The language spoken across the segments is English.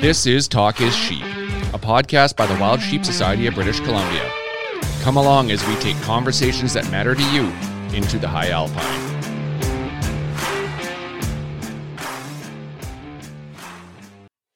This is Talk is Sheep, a podcast by the Wild Sheep Society of British Columbia. Come along as we take conversations that matter to you into the high alpine.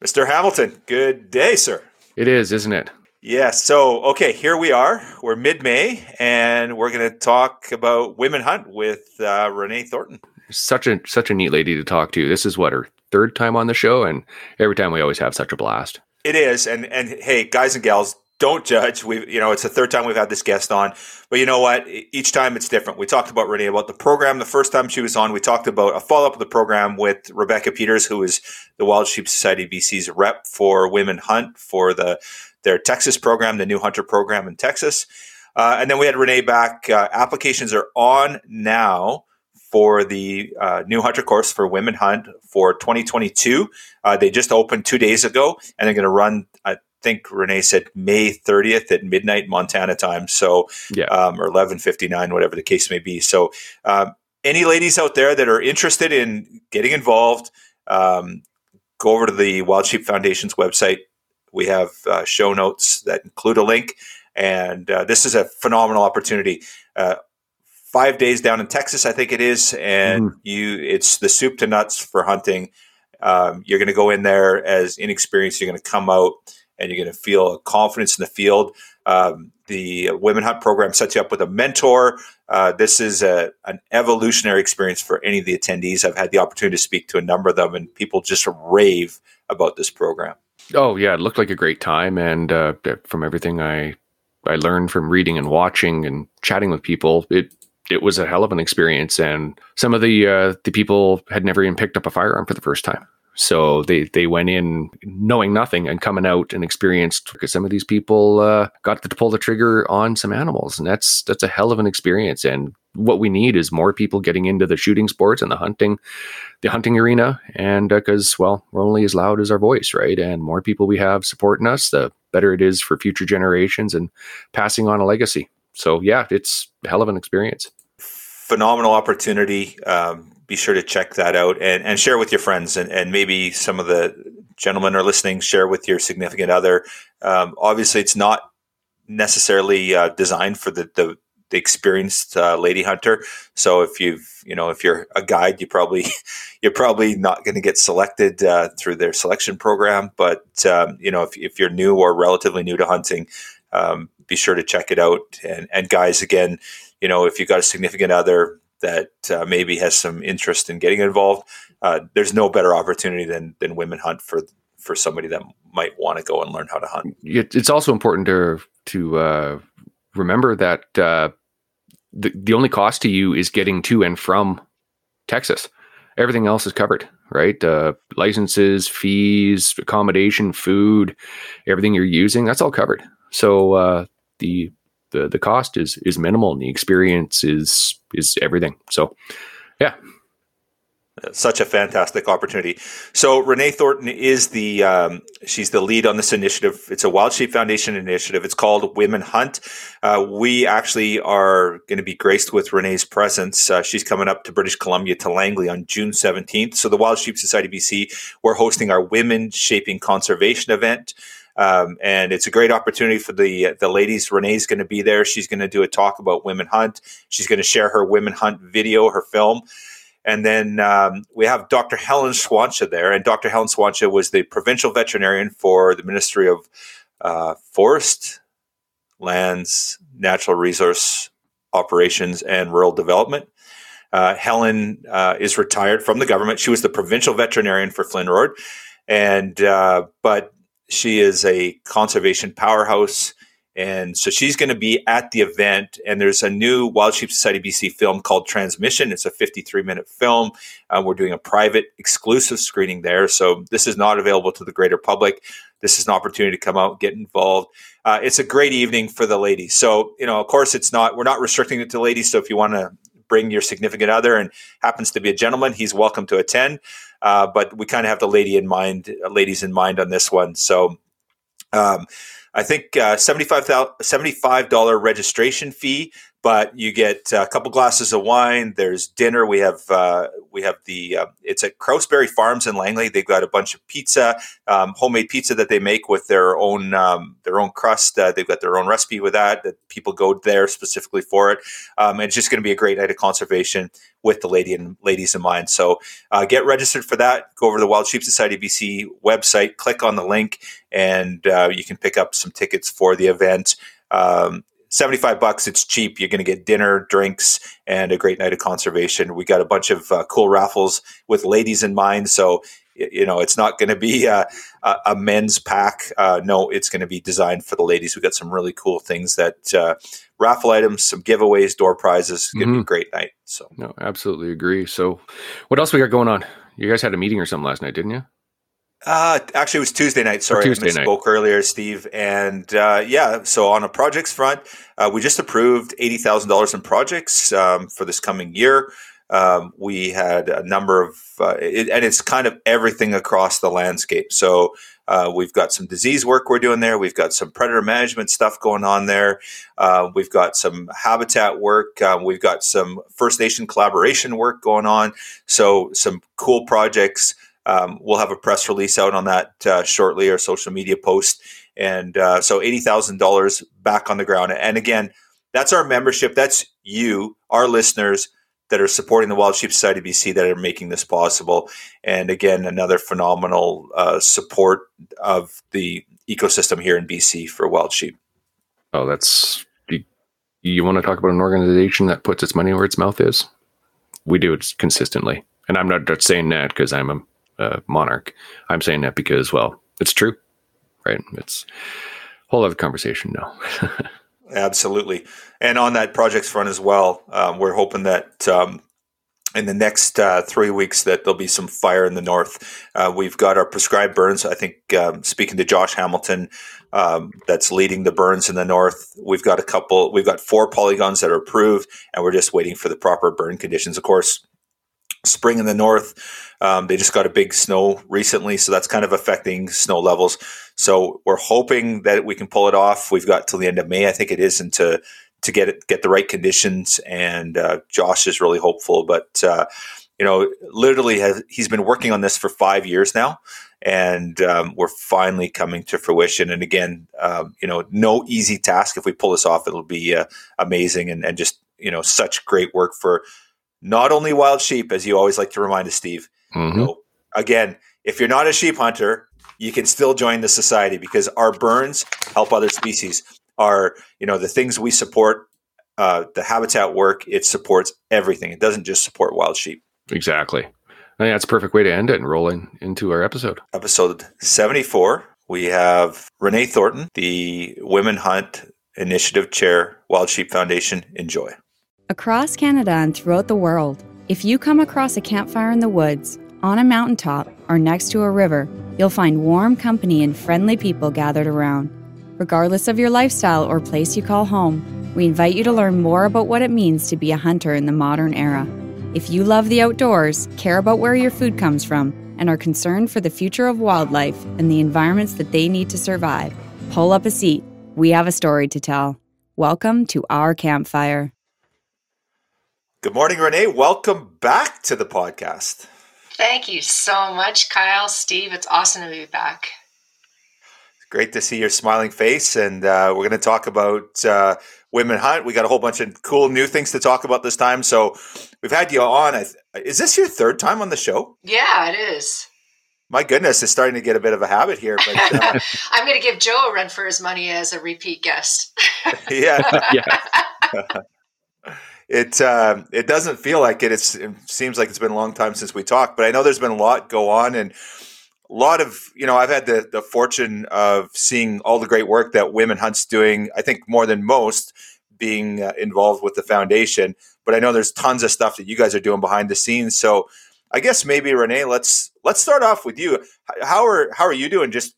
Mr. Hamilton, good day, sir. It is, isn't it? Yes. So, okay, here we are. We're mid May, and we're going to talk about Women Hunt with uh, Renee Thornton. Such a such a neat lady to talk to. This is what her third time on the show, and every time we always have such a blast. It is, and and hey, guys and gals, don't judge. We, you know, it's the third time we've had this guest on, but you know what? Each time it's different. We talked about Renee about the program the first time she was on. We talked about a follow up of the program with Rebecca Peters, who is the Wild Sheep Society BC's rep for Women Hunt for the their Texas program, the new Hunter program in Texas. Uh, and then we had Renee back. Uh, applications are on now for the uh, new Hunter course for Women Hunt for 2022. Uh, they just opened two days ago, and they're going to run. I think Renee said May 30th at midnight Montana time. So, yeah, um, or 11:59, whatever the case may be. So, um, any ladies out there that are interested in getting involved, um, go over to the Wild Sheep Foundation's website, we have uh, show notes that include a link, and uh, this is a phenomenal opportunity. Five days down in Texas, I think it is, and mm. you it's the soup to nuts for hunting. Um, you're going to go in there as inexperienced. You're going to come out and you're going to feel confidence in the field. Um, the Women Hunt program sets you up with a mentor. Uh, this is a, an evolutionary experience for any of the attendees. I've had the opportunity to speak to a number of them, and people just rave about this program. Oh yeah, it looked like a great time, and uh, from everything I I learned from reading and watching and chatting with people, it it was a hell of an experience. And some of the uh, the people had never even picked up a firearm for the first time. So they they went in knowing nothing and coming out and experienced because some of these people uh, got to pull the trigger on some animals, and that's that's a hell of an experience. And what we need is more people getting into the shooting sports and the hunting, the hunting arena, and because uh, well, we're only as loud as our voice, right? And more people we have supporting us, the better it is for future generations and passing on a legacy. So yeah, it's a hell of an experience. Phenomenal opportunity. Um, be sure to check that out and, and share with your friends and, and maybe some of the gentlemen are listening share with your significant other um, obviously it's not necessarily uh, designed for the, the, the experienced uh, lady hunter so if you've you know if you're a guide you probably you're probably not going to get selected uh, through their selection program but um, you know if, if you're new or relatively new to hunting um, be sure to check it out and and guys again you know if you've got a significant other that uh, maybe has some interest in getting involved, uh, there's no better opportunity than than Women Hunt for for somebody that might want to go and learn how to hunt. It's also important to to uh, remember that uh, the the only cost to you is getting to and from Texas. Everything else is covered, right? Uh, licenses, fees, accommodation, food, everything you're using, that's all covered. So uh, the the the cost is is minimal and the experience is is everything. So yeah. Such a fantastic opportunity. So Renee Thornton is the um, she's the lead on this initiative. It's a Wild Sheep Foundation initiative. It's called Women Hunt. Uh, we actually are going to be graced with Renee's presence. Uh, she's coming up to British Columbia to Langley on June seventeenth. So the Wild Sheep Society BC we're hosting our Women Shaping Conservation event. Um, and it's a great opportunity for the the ladies. Renee's going to be there. She's going to do a talk about women hunt. She's going to share her women hunt video, her film. And then um, we have Dr. Helen Schwantje there. And Dr. Helen Schwantje was the provincial veterinarian for the Ministry of uh, Forest, Lands, Natural Resource Operations, and Rural Development. Uh, Helen uh, is retired from the government. She was the provincial veterinarian for FLNRORD, and uh, but she is a conservation powerhouse. And so she's going to be at the event. And there's a new Wild Sheep Society BC film called Transmission. It's a 53 minute film. Uh, we're doing a private exclusive screening there. So this is not available to the greater public. This is an opportunity to come out, get involved. Uh, it's a great evening for the ladies. So, you know, of course, it's not, we're not restricting it to ladies. So if you want to bring your significant other and happens to be a gentleman, he's welcome to attend. Uh, but we kind of have the lady in mind, ladies in mind on this one. So um, I think uh, $75, $75 registration fee but you get a couple glasses of wine. There's dinner. We have uh, we have the uh, it's at Krause Berry Farms in Langley. They've got a bunch of pizza, um, homemade pizza that they make with their own um, their own crust. Uh, they've got their own recipe with that. That people go there specifically for it. Um, it's just going to be a great night of conservation with the lady and ladies in mind. So uh, get registered for that. Go over to the Wild Sheep Society BC website, click on the link, and uh, you can pick up some tickets for the event. Um, 75 bucks it's cheap. You're going to get dinner drinks and a great night of conservation. We got a bunch of uh, cool raffles with ladies in mind so you know it's not going to be a, a, men's pack. Uh, no it's going to be designed for the ladies. We got some really cool things that uh, raffle items some giveaways door prizes. It's going to mm-hmm. be a great night so. No absolutely agree. So what else we got going on? You guys had a meeting or something last night didn't you uh, actually, it was Tuesday night. Sorry, Tuesday I spoke earlier, Steve. And uh, yeah, so on a projects front, uh, we just approved eighty thousand dollars in projects um, for this coming year. Um, we had a number of, uh, it, and it's kind of everything across the landscape. So uh, we've got some disease work we're doing there. We've got some predator management stuff going on there. Uh, we've got some habitat work. Um, we've got some First Nation collaboration work going on. So some cool projects. Um, we'll have a press release out on that uh, shortly, or social media post. And uh, so eighty thousand dollars back on the ground. And again, that's our membership. That's you, our listeners that are supporting the Wild Sheep Society BC that are making this possible. And again, another phenomenal uh, support of the ecosystem here in BC for wild sheep. Oh, that's you, you want to talk about an organization that puts its money where its mouth is? We do it consistently, and I'm not just saying that because I'm a uh, monarch. I'm saying that because, well, it's true, right? It's a whole other conversation now. Absolutely. And on that projects front as well, um, we're hoping that um, in the next uh, three weeks that there'll be some fire in the north. Uh, we've got our prescribed burns. I think um, speaking to Josh Hamilton, um, that's leading the burns in the north. We've got a couple. We've got four polygons that are approved, and we're just waiting for the proper burn conditions. Of course, spring in the north. Um, they just got a big snow recently, so that's kind of affecting snow levels. So we're hoping that we can pull it off. We've got till the end of May, I think it is, and to to get it get the right conditions. And uh, Josh is really hopeful, but uh, you know, literally has he's been working on this for five years now. And um, we're finally coming to fruition. And again, um, you know, no easy task. If we pull this off, it'll be uh, amazing and, and just you know such great work for not only wild sheep, as you always like to remind us, Steve. Mm-hmm. You know, again, if you're not a sheep hunter, you can still join the society because our burns help other species. Our, you know, the things we support, uh, the habitat work, it supports everything. It doesn't just support wild sheep. Exactly. I think that's a perfect way to end it and roll in, into our episode. Episode 74. We have Renee Thornton, the Women Hunt Initiative Chair, Wild Sheep Foundation. Enjoy. Across Canada and throughout the world, if you come across a campfire in the woods, on a mountaintop, or next to a river, you'll find warm company and friendly people gathered around. Regardless of your lifestyle or place you call home, we invite you to learn more about what it means to be a hunter in the modern era. If you love the outdoors, care about where your food comes from, and are concerned for the future of wildlife and the environments that they need to survive, pull up a seat. We have a story to tell. Welcome to our campfire. Good morning, Renee. Welcome back to the podcast. Thank you so much, Kyle, Steve. It's awesome to be back. Great to see your smiling face. And uh, we're going to talk about uh, Women Hunt. We got a whole bunch of cool new things to talk about this time. So we've had you on. Is this your third time on the show? Yeah, it is. My goodness, it's starting to get a bit of a habit here. But uh, I'm going to give Joe a run for his money as a repeat guest. yeah. yeah it uh, it doesn't feel like it. It's, it seems like it's been a long time since we talked, but I know there's been a lot go on and a lot of you know I've had the the fortune of seeing all the great work that Women Hunt's doing. I think more than most being uh, involved with the foundation, but I know there's tons of stuff that you guys are doing behind the scenes. So I guess maybe Renee, let's let's start off with you. How are how are you doing? Just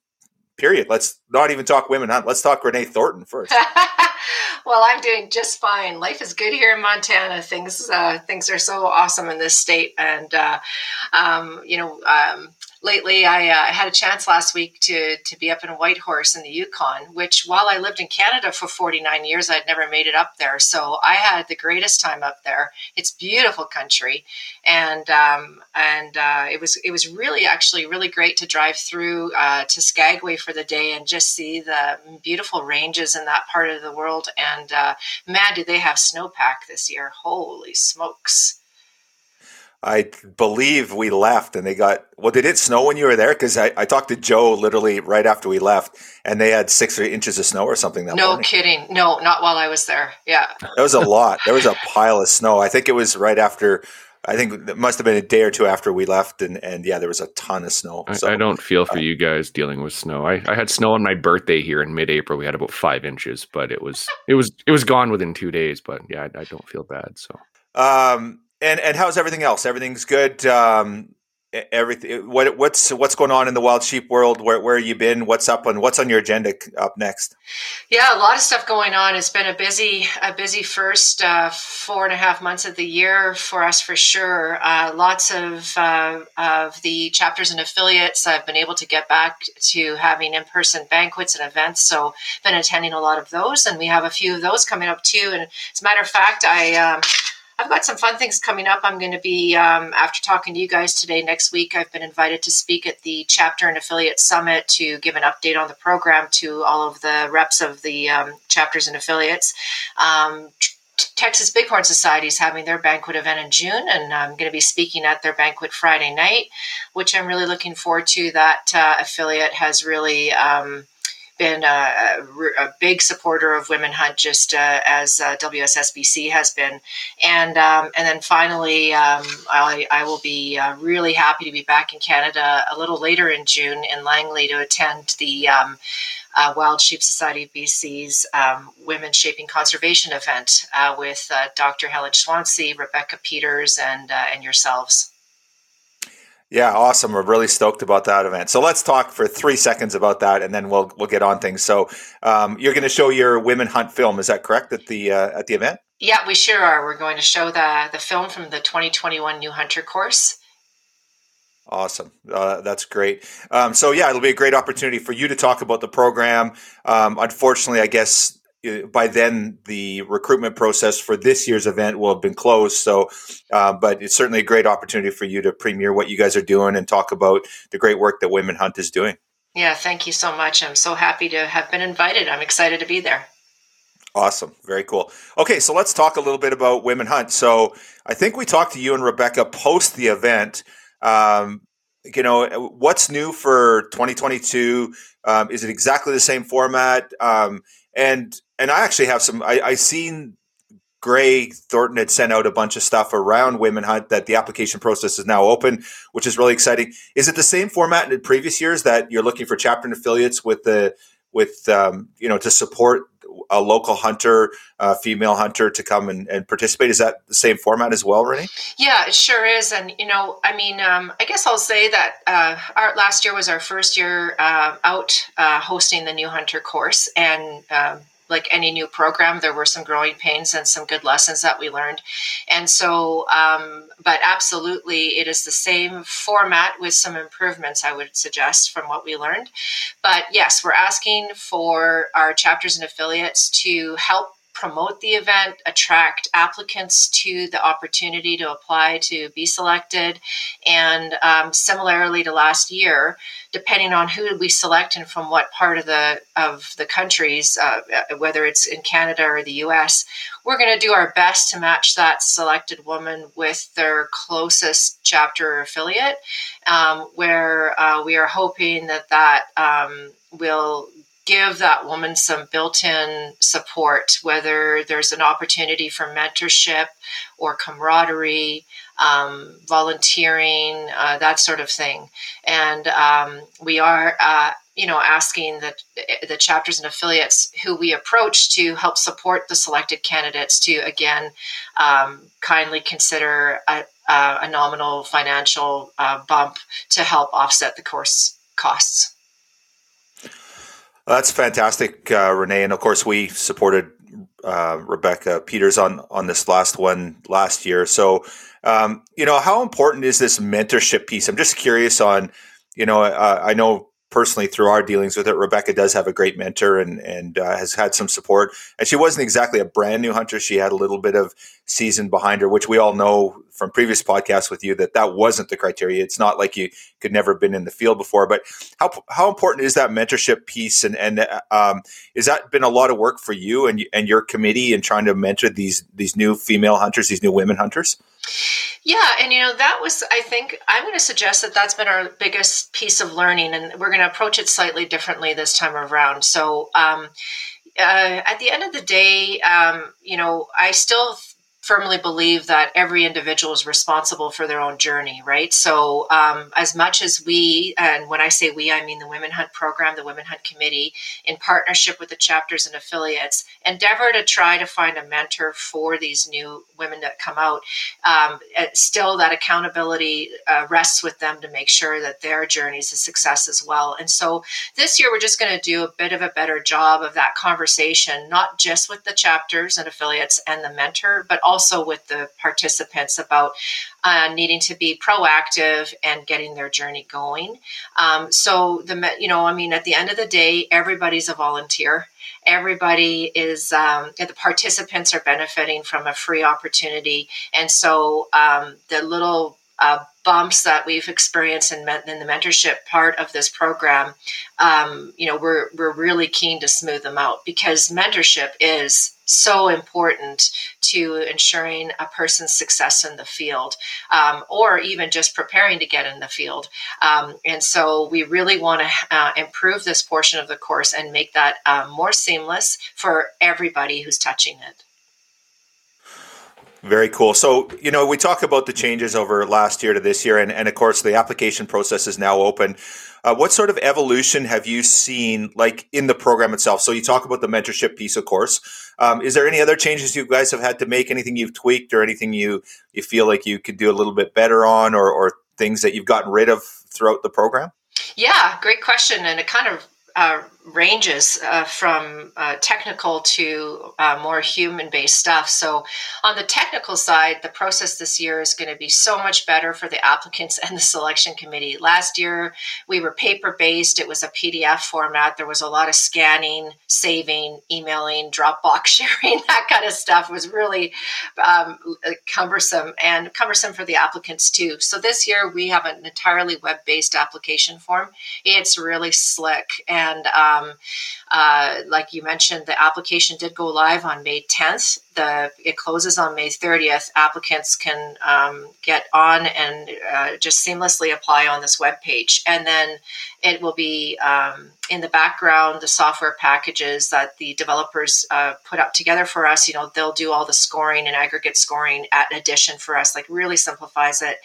period. Let's not even talk Women Hunt. Let's talk Renee Thornton first. well, I'm doing just fine. Life is good here in Montana. Things uh, things are so awesome in this state, and uh, um, you know. Um, lately I uh, had a chance last week to to be up in Whitehorse in the Yukon, which while I lived in Canada for 49 years, I'd never made it up there. So I had the greatest time up there. It's beautiful country, and um, and uh, it was it was really actually really great to drive through uh, to Skagway for the day and just see the beautiful ranges in that part of the world. And uh, man, did they have snowpack this year! Holy smokes! I believe we left and they got, well, did it snow when you were there? Because I, I talked to Joe literally right after we left and they had six or inches of snow or something that no morning. kidding. No, not while I was there. Yeah. That was a lot. There was a pile of snow. I think it was right after, I think it must have been a day or two after we left. And, and yeah, there was a ton of snow. I, I don't feel for uh, you guys dealing with snow. I, I had snow on my birthday here in mid April. We had about five inches, but it was, it was, it was gone within two days. But yeah, I, I don't feel bad. So, um, and and how's everything else? Everything's good. Um, everything. What what's what's going on in the wild sheep world? Where where you been? What's up and what's on your agenda up next? Yeah, a lot of stuff going on. It's been a busy a busy first uh, four and a half months of the year for us for sure. Uh, lots of uh, of the chapters and affiliates. I've been able to get back to having in person banquets and events. So been attending a lot of those, and we have a few of those coming up too. And as a matter of fact, I. Um, I've got some fun things coming up. I'm going to be, um, after talking to you guys today, next week, I've been invited to speak at the Chapter and Affiliate Summit to give an update on the program to all of the reps of the um, chapters and affiliates. Um, Texas Bighorn Society is having their banquet event in June, and I'm going to be speaking at their banquet Friday night, which I'm really looking forward to. That uh, affiliate has really um, been a, a, big supporter of Women Hunt, just uh, as uh, WSSBC has been. And um, and then finally, um, I, I, will be uh, really happy to be back in Canada a little later in June in Langley to attend the. Um, uh, Wild Sheep Society of BC's um, Women Shaping Conservation event uh, with uh, Dr. Helen Schwantje, Rebecca Peters, and and yourselves. Yeah, awesome. We're really stoked about that event. So let's talk for three seconds about that, and then we'll we'll get on things. So um, you're going to show your women hunt film, is that correct at the uh, at the event? Yeah, we sure are. We're going to show the the film from the 2021 New Hunter course. Awesome. Uh, that's great. Um, so yeah, it'll be a great opportunity for you to talk about the program. Um, unfortunately, I guess by then the recruitment process for this year's event will have been closed. So, uh, but it's certainly a great opportunity for you to premiere what you guys are doing and talk about the great work that Women Hunt is doing. Yeah, thank you so much. I'm so happy to have been invited. I'm excited to be there. Awesome. Very cool. Okay, so let's talk a little bit about Women Hunt. So I think we talked to you and Rebecca post the event. Um, you know, what's new for 2022? Um, is it exactly the same format? Um, and and I actually have some. I, I seen Gray Thornton had sent out a bunch of stuff around Women Hunt that the application process is now open, which is really exciting. Is it the same format in previous years that you're looking for chapter and affiliates with the with um, you know to support a local hunter, uh, female hunter to come and, and, participate. Is that the same format as well, Renee? Yeah, it sure is. And, you know, I mean, um, I guess I'll say that uh, our last year was our first year uh, out uh, hosting the new hunter course. And um, like any new program, there were some growing pains and some good lessons that we learned. And so, um, but absolutely, it is the same format with some improvements, I would suggest, from what we learned. But yes, we're asking for our chapters and affiliates to help promote the event, attract applicants to the opportunity to apply to be selected. And um, similarly to last year, depending on who we select and from what part of the of the countries, uh, whether it's in Canada or the U.S., we're going to do our best to match that selected woman with their closest chapter or affiliate, um, where uh, we are hoping that that um, will give that woman some built in support, whether there's an opportunity for mentorship or camaraderie, um, volunteering, uh, that sort of thing. And um, we are. Uh, you know, asking the the chapters and affiliates who we approach to help support the selected candidates to again um, kindly consider a, a nominal financial uh, bump to help offset the course costs. That's fantastic, uh, Renee. And of course, we supported uh, Rebecca Peters on on this last one last year. So, um, you know, how important is this mentorship piece? I'm just curious on, you know, uh, I know personally through our dealings with it, Rebecca does have a great mentor and and uh, has had some support. And she wasn't exactly a brand new hunter; she had a little bit of season behind her, which we all know from previous podcasts with you that that wasn't the criteria. It's not like you could never have been in the field before. But how how important is that mentorship piece? And and um, has that been a lot of work for you and and your committee in trying to mentor these these new female hunters, these new women hunters? Yeah, and you know that was I think I'm going to suggest that that's been our biggest piece of learning, and we're going to approach it slightly differently this time around. So. Um, uh, at the end of the day, um, you know, I still firmly believe that every individual is responsible for their own journey, right? So, um, as much as we, and when I say we, I mean the Women Hunt program, the Women Hunt Committee, in partnership with the chapters and affiliates, endeavor to try to find a mentor for these new women that come out. Um, still, that accountability uh, rests with them to make sure that their journey is a success as well. And so, this year, we're just going to do a bit of a better job of that conversation, not just with the chapters and affiliates and the mentor, but also also with the participants about uh, needing to be proactive and getting their journey going. Um, so the you know, I mean, at the end of the day, everybody's a volunteer. Everybody is um, the participants are benefiting from a free opportunity, and so um, the little uh, bumps that we've experienced in, in, the mentorship part of this program, um, you know, we're, we're really keen to smooth them out because mentorship is so important to ensuring a person's success in the field um, or even just preparing to get in the field. Um, and so we really want to uh, improve this portion of the course and make that um, more seamless for everybody who's touching it. Very cool. So, you know, we talk about the changes over last year to this year, and, and of course, the application process is now open. Uh, what sort of evolution have you seen, like in the program itself? So, you talk about the mentorship piece, of course. Um, is there any other changes you guys have had to make? Anything you've tweaked, or anything you you feel like you could do a little bit better on, or, or things that you've gotten rid of throughout the program? Yeah, great question, and it kind of uh, ranges uh, from uh, technical to uh, more human based stuff. So, on the technical side, the process this year is going to be so much better for the applicants and the selection committee. Last year, we were paper based, it was a PDF format. There was a lot of scanning, saving, emailing, Dropbox sharing, that kind of stuff was really um, cumbersome and cumbersome for the applicants too. So, this year, we have an entirely web based application form. It's really slick and um, um, uh, like you mentioned, the application did go live on May 10th. The it closes on May 30th. Applicants can um, get on and uh, just seamlessly apply on this web page, and then it will be um, in the background the software packages that the developers uh, put up together for us. You know, they'll do all the scoring and aggregate scoring at addition for us. Like really simplifies it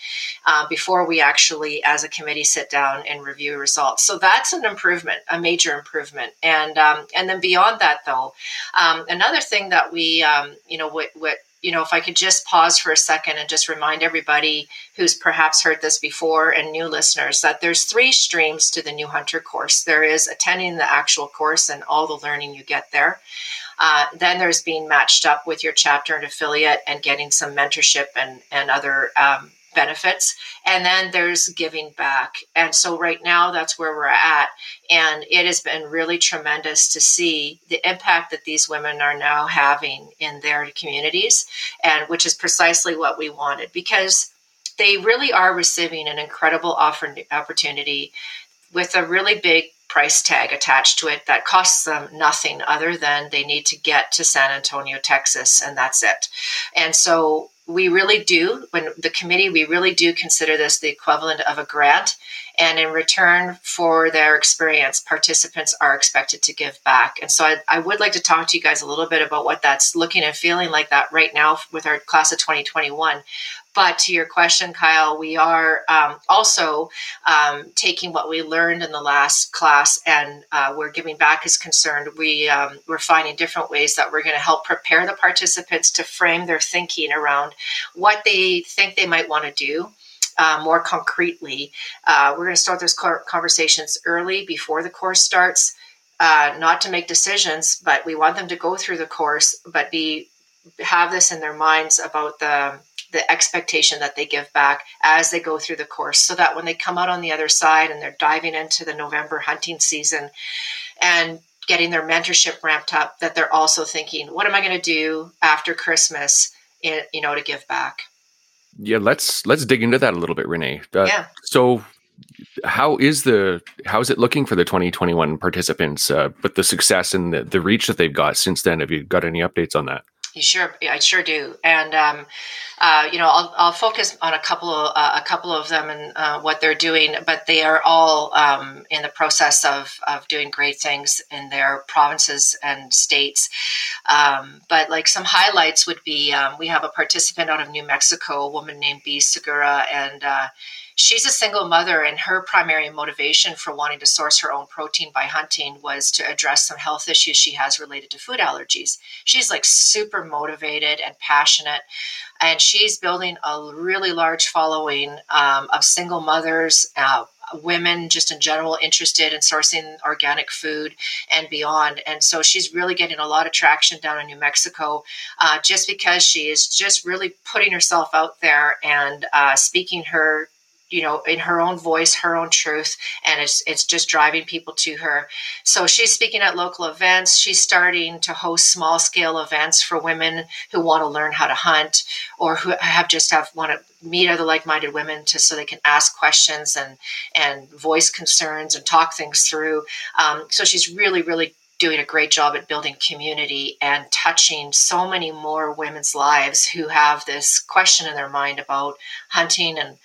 uh, before we actually, as a committee, sit down and review results. So that's an improvement, a major improvement, and um, and then beyond that, though, um, another thing that we, um, you know, what, what you know, if I could just pause for a second and just remind everybody who's perhaps heard this before and new listeners that there's three streams to the New Hunter course. There is attending the actual course and all the learning you get there. Uh, then there's being matched up with your chapter and affiliate and getting some mentorship and, and other um, benefits. And then there's giving back. And so right now that's where we're at. And it has been really tremendous to see the impact that these women are now having in their communities, and which is precisely what we wanted because they really are receiving an incredible offer, opportunity with a really big price tag attached to it that costs them nothing other than they need to get to San Antonio, Texas, and that's it. And so we really do, when the committee, we really do consider this the equivalent of a grant. And in return for their experience, participants are expected to give back. And so I, I, would like to talk to you guys a little bit about what that's looking and feeling like that right now with our class of 2021. But to your question, Kyle, we are um, also um, taking what we learned in the last class and uh, we're giving back as concerned. We, um, we're finding different ways that we're going to help prepare the participants to frame their thinking around what they think they might want to do. Uh, more concretely, uh, we're going to start those conversations early before the course starts. Uh, not to make decisions, but we want them to go through the course, but be have this in their minds about the the expectation that they give back as they go through the course so that when they come out on the other side and they're diving into the November hunting season and getting their mentorship ramped up that they're also thinking what am I going to do after Christmas in, you know to give back? Yeah let's let's dig into that a little bit renee. Uh, yeah. so how is the how is it looking for the 2021 participants uh, but the success and the, the reach that they've got since then? Have you got any updates on that you sure i sure do. And um, uh, you know I'll, I'll focus on a couple of uh, a couple of them and uh, what they're doing but they are all um, in the process of, of doing great things in their provinces and states. Um, but like some highlights would be um, we have a participant out of new mexico a woman named Bee segura and uh, she's a single mother, and her primary motivation for wanting to source her own protein by hunting was to address some health issues she has related to food allergies. She's like super motivated and passionate, and she's building a really large following um, of single mothers. Uh, women just in general interested in sourcing organic food and beyond. And so she's really getting a lot of traction down in New Mexico uh, just because she is just really putting herself out there and uh, speaking her you know in her own voice her own truth and it's it's just driving people to her. So she's speaking at local events. She's starting to host small scale events for women who want to learn how to hunt or who have just have want to meet other like-minded women to so they can ask questions and and voice concerns and talk things through. Um, so she's really really doing a great job at building community and touching so many more women's lives who have this question in their mind about hunting and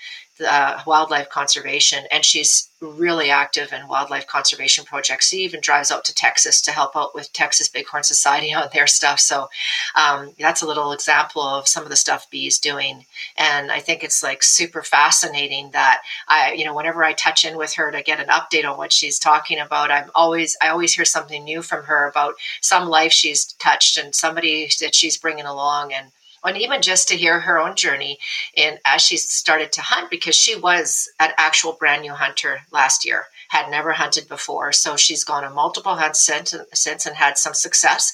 uh, wildlife conservation, and she's really active in wildlife conservation projects. She even drives out to Texas to help out with Texas Bighorn Society on their stuff. So um, that's a little example of some of the stuff Bee's doing, and I think it's like super fascinating that I, you know, whenever I touch in with her to get an update on what she's talking about, I'm always I always hear something new from her about some life she's touched and somebody that she's bringing along and and even just to hear her own journey and as she started to hunt because she was an actual brand new hunter last year had never hunted before. So she's gone on multiple hunts since, since and had some success.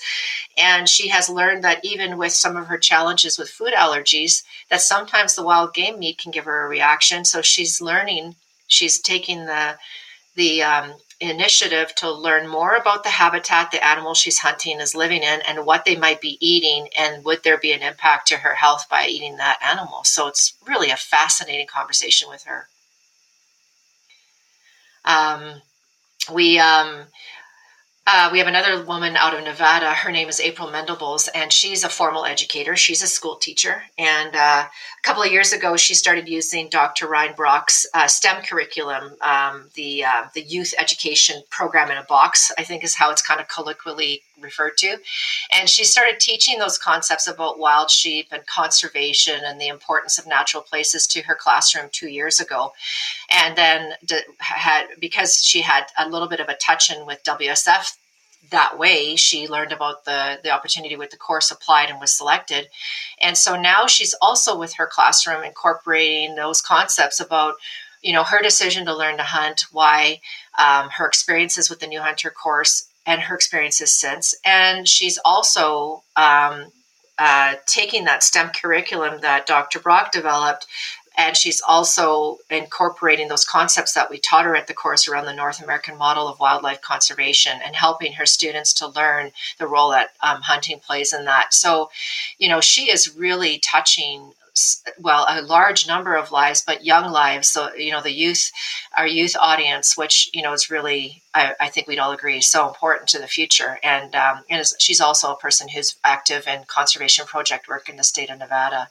And she has learned that even with some of her challenges with food allergies that sometimes the wild game meat can give her a reaction. So she's learning she's taking the the um, initiative to learn more about the habitat the animal she's hunting is living in and what they might be eating and would there be an impact to her health by eating that animal. So it's really a fascinating conversation with her. Um, we um, uh, we have another woman out of Nevada. Her name is April Mendelbos, and she's a formal educator. She's a school teacher. And uh, a couple of years ago, she started using Dr. Ryan Brock's uh, STEM curriculum, um, the uh, the youth education program in a box. I think is how it's kind of colloquially referred to. And she started teaching those concepts about wild sheep and conservation and the importance of natural places to her classroom two years ago. And then had because she had a little bit of a touch in with WSF that way she learned about the the opportunity with the course applied and was selected and so now she's also with her classroom incorporating those concepts about you know her decision to learn to hunt why um, her experiences with the new hunter course and her experiences since and she's also um, uh, taking that STEM curriculum that Dr. Brock developed and she's also incorporating those concepts that we taught her at the course around the North American model of wildlife conservation and helping her students to learn the role that um, hunting plays in that. So, you know, she is really touching well a large number of lives but young lives. So you know the youth our youth audience which you know is really i, I think we'd all agree so important to the future. And um, and she's also a person who's active in conservation project work in the state of nevada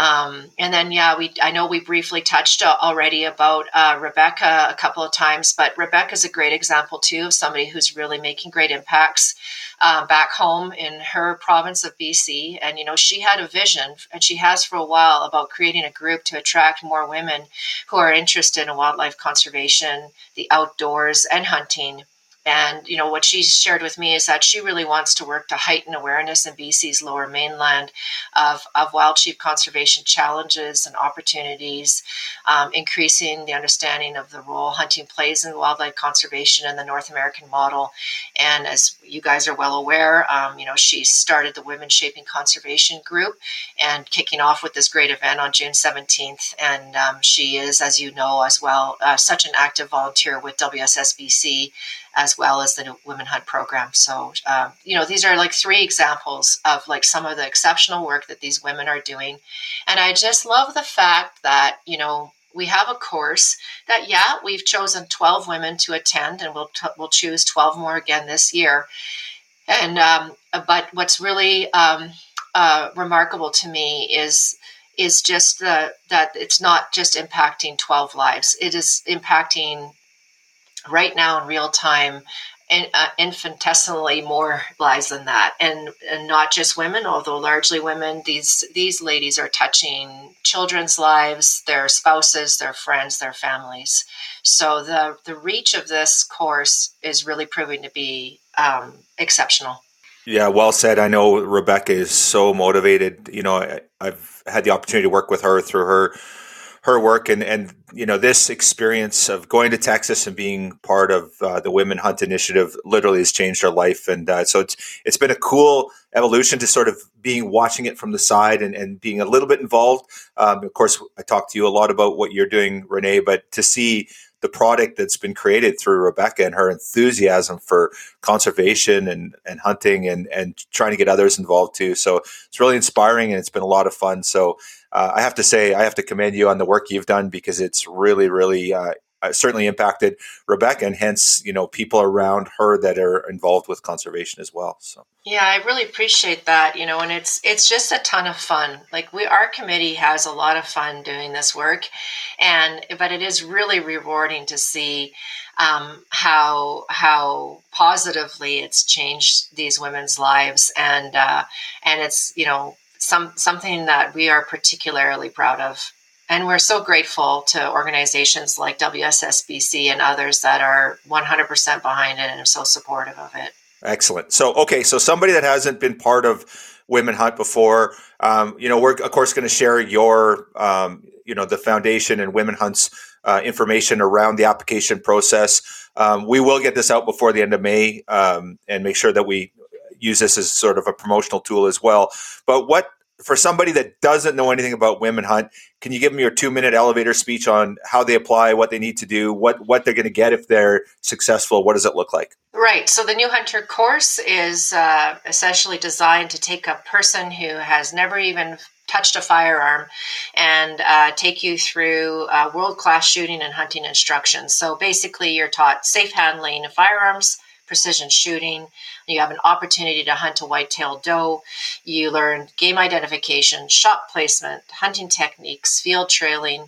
um, and then, yeah, we I know we briefly touched already about uh, Rebecca a couple of times, but Rebecca is a great example too of somebody who's really making great impacts uh, back home in her province of BC. And you know, she had a vision, and she has for a while, about creating a group to attract more women who are interested in wildlife conservation, the outdoors, and hunting and you know what she shared with me is that she really wants to work to heighten awareness in BC's Lower Mainland of, of wild sheep conservation challenges and opportunities, um, increasing the understanding of the role hunting plays in wildlife conservation in the North American model. And as you guys are well aware, um, you know she started the Women Shaping Conservation Group and kicking off with this great event on June 17th. And um, she is, as you know as well, uh, such an active volunteer with WSSBC as well as the Women Hunt program. So, uh, you know, these are like three examples of like some of the exceptional work that these women are doing. And I just love the fact that, you know, we have a course that, yeah, we've chosen 12 women to attend and we'll, t- we'll choose 12 more again this year. And, um, but what's really um, uh, remarkable to me is is just the, that it's not just impacting 12 lives it is impacting right now in real time in, uh, infinitesimally more lives than that. And, and not just women although largely women these these ladies are touching children's lives their spouses their friends their families. So the the reach of this course is really proving to be um, exceptional. Yeah well said. I know rebecca is so motivated. You know I, i've had the opportunity to work with her through her her work and and you know this experience of going to Texas and being part of uh, the Women Hunt Initiative literally has changed her life, and uh, so it's it's been a cool evolution to sort of being watching it from the side and, and being a little bit involved. Um, of course, I talked to you a lot about what you're doing, Renee, but to see the product that's been created through Rebecca and her enthusiasm for conservation and, and hunting and, and trying to get others involved too. So it's really inspiring and it's been a lot of fun. So uh, I have to say, I have to commend you on the work you've done because it's really, really uh, uh, certainly impacted Rebecca, and hence, you know, people around her that are involved with conservation as well. So, yeah, I really appreciate that. You know, and it's it's just a ton of fun. Like we, our committee has a lot of fun doing this work, and but it is really rewarding to see um, how how positively it's changed these women's lives, and uh, and it's you know some something that we are particularly proud of. And we're so grateful to organizations like WSSBC and others that are 100% behind it and are so supportive of it. Excellent. So, okay, so somebody that hasn't been part of Women Hunt before, um, you know, we're of course going to share your, um, you know, the foundation and Women Hunt's uh, information around the application process. Um, we will get this out before the end of May um, and make sure that we use this as sort of a promotional tool as well. But what for somebody that doesn't know anything about Women Hunt, can you give them your two minute elevator speech on how they apply, what they need to do, what what they're going to get if they're successful? What does it look like? Right. So the New Hunter course is uh, essentially designed to take a person who has never even touched a firearm and uh, take you through uh, world class shooting and hunting instructions. So basically, you're taught safe handling of firearms precision shooting. You have an opportunity to hunt a white-tailed doe. You learn game identification, shot placement, hunting techniques, field trailing.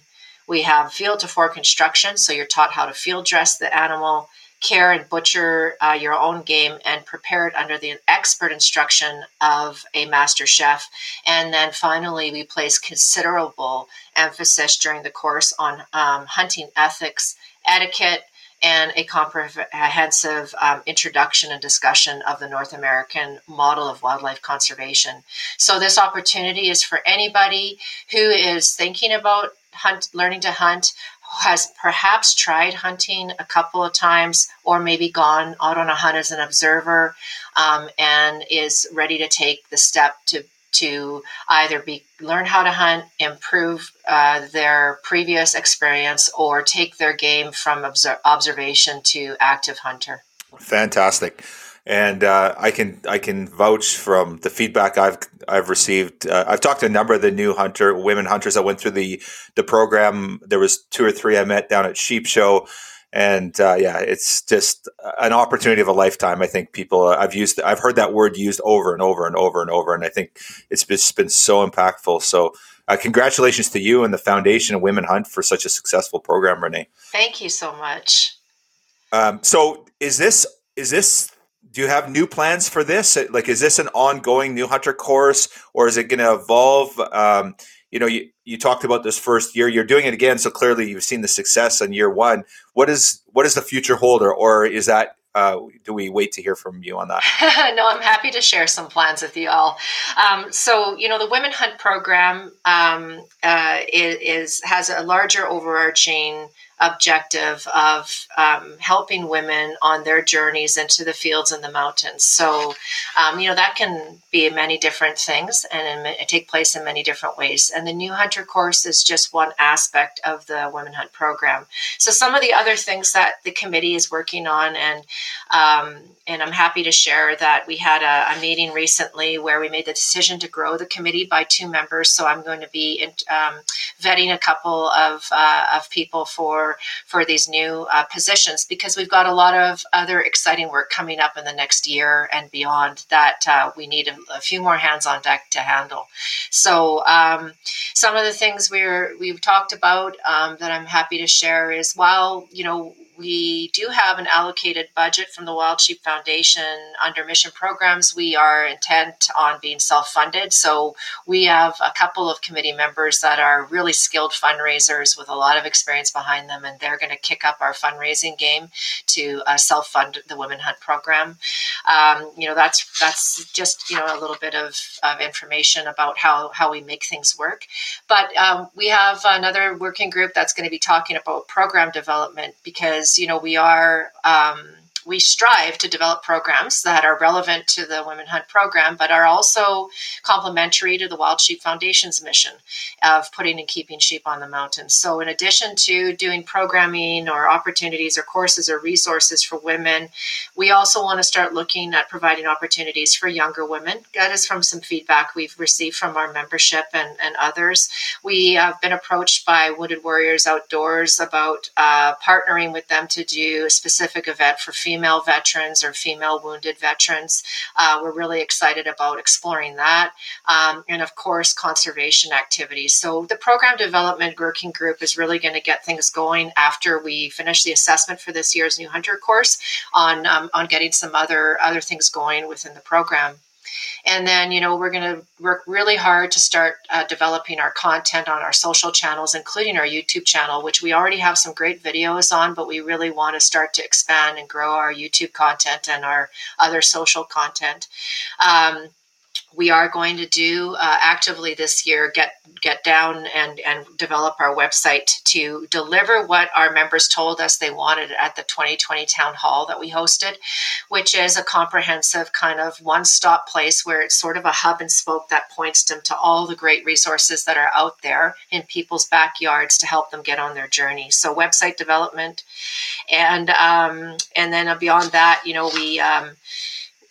We have field to fork instruction, so you're taught how to field dress the animal, care and butcher uh, your own game, and prepare it under the expert instruction of a master chef. And then finally, we place considerable emphasis during the course on um, hunting ethics, etiquette, and a comprehensive um, introduction and discussion of the North American model of wildlife conservation. So, this opportunity is for anybody who is thinking about hunt, learning to hunt, who has perhaps tried hunting a couple of times, or maybe gone out on a hunt as an observer, um, and is ready to take the step to to either be learn how to hunt, improve uh, their previous experience, or take their game from obser- observation to active hunter. Fantastic, and uh, I can I can vouch from the feedback I've I've received. Uh, I've talked to a number of the new hunter women hunters that went through the the program. There was two or three I met down at Sheep Show and uh, yeah, it's just an opportunity of a lifetime. I think people uh, I've used I've heard that word used over and over and over and over, and I think it's just been so impactful. So. Uh, congratulations to you and the Foundation of Women Hunt for such a successful program, Renee. Thank you so much. Um, so, is this is this? Do you have new plans for this? Like, is this an ongoing new hunter course, or is it going to evolve? Um, you know, you, you talked about this first year. You're doing it again, so clearly you've seen the success in year one. What is what is the future holder, or is that uh, do we wait to hear from you on that? no, I'm happy to share some plans with you all. Um, so, you know, the Women Hunt program um, uh, is, is, has a larger overarching objective of um, helping women on their journeys into the fields and the mountains. So, um, you know, that can be many different things and in, take place in many different ways. And the New Hunter course is just one aspect of the Women Hunt program. So, some of the other things that the committee is working on, and um, and I'm happy to share that we had a, a, meeting recently where we made the decision to grow the committee by two members. So I'm going to be um, vetting a couple of, uh, of people for for these new uh, positions because we've got a lot of other exciting work coming up in the next year and beyond that uh, we need a, a, few more hands on deck to handle. So um, some of the things we're we've talked about um, that I'm happy to share is while you know we do have an allocated budget from the Wild Sheep Foundation under mission programs. We are intent on being self funded. So we have a couple of committee members that are really skilled fundraisers with a lot of experience behind them, and they're going to kick up our fundraising game to uh, self fund the Women Hunt program. Um, you know, that's that's just you know a little bit of, of information about how how we make things work. But um, we have another working group that's going to be talking about program development because you know we are um, we strive to develop programs that are relevant to the Women Hunt program, but are also complementary to the Wild Sheep Foundation's mission of putting and keeping sheep on the mountains. So, in addition to doing programming or opportunities or courses or resources for women, we also want to start looking at providing opportunities for younger women. That is from some feedback we've received from our membership and, and others. We have been approached by Wounded Warriors Outdoors about uh, partnering with them to do a specific event for female female veterans or female wounded veterans. Uh, we're really excited about exploring that. Um, and of course, conservation activities. So the program development working group is really going to get things going after we finish the assessment for this year's New Hunter course on, um, on getting some other, other things going within the program. And then, you know, we're going to work really hard to start uh, developing our content on our social channels, including our YouTube channel, which we already have some great videos on, but we really want to start to expand and grow our YouTube content and our other social content. Um, we are going to do uh, actively this year get get down and and develop our website to deliver what our members told us they wanted at the 2020 town hall that we hosted which is a comprehensive kind of one-stop place where it's sort of a hub and spoke that points them to all the great resources that are out there in people's backyards to help them get on their journey. So website development and um, and then beyond that you know we um,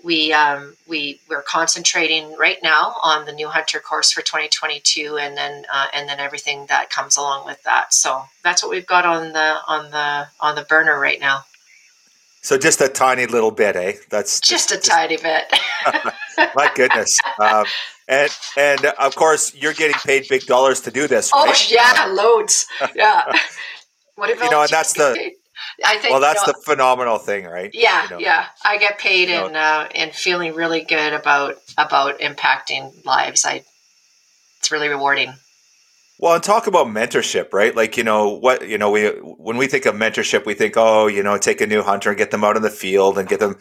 we um, we we're concentrating right now on the new hunter course for 2022 and then uh, and then everything that comes along with that. So that's what we've got on the on the on the burner right now. So just a tiny little bit eh? That's just, just a just, tiny bit. My goodness um, and and of course you're getting paid big dollars to do this oh right? yeah loads. Yeah. What about you know and that's the paid? I think. Well, that's you know, the phenomenal thing, right? Yeah, you know, yeah. I get paid you and uh, and feeling really good about about impacting lives. I it's really rewarding. Well, and talk about mentorship, right? Like you know what you know we when we think of mentorship, we think oh you know take a new hunter and get them out in the field and get them.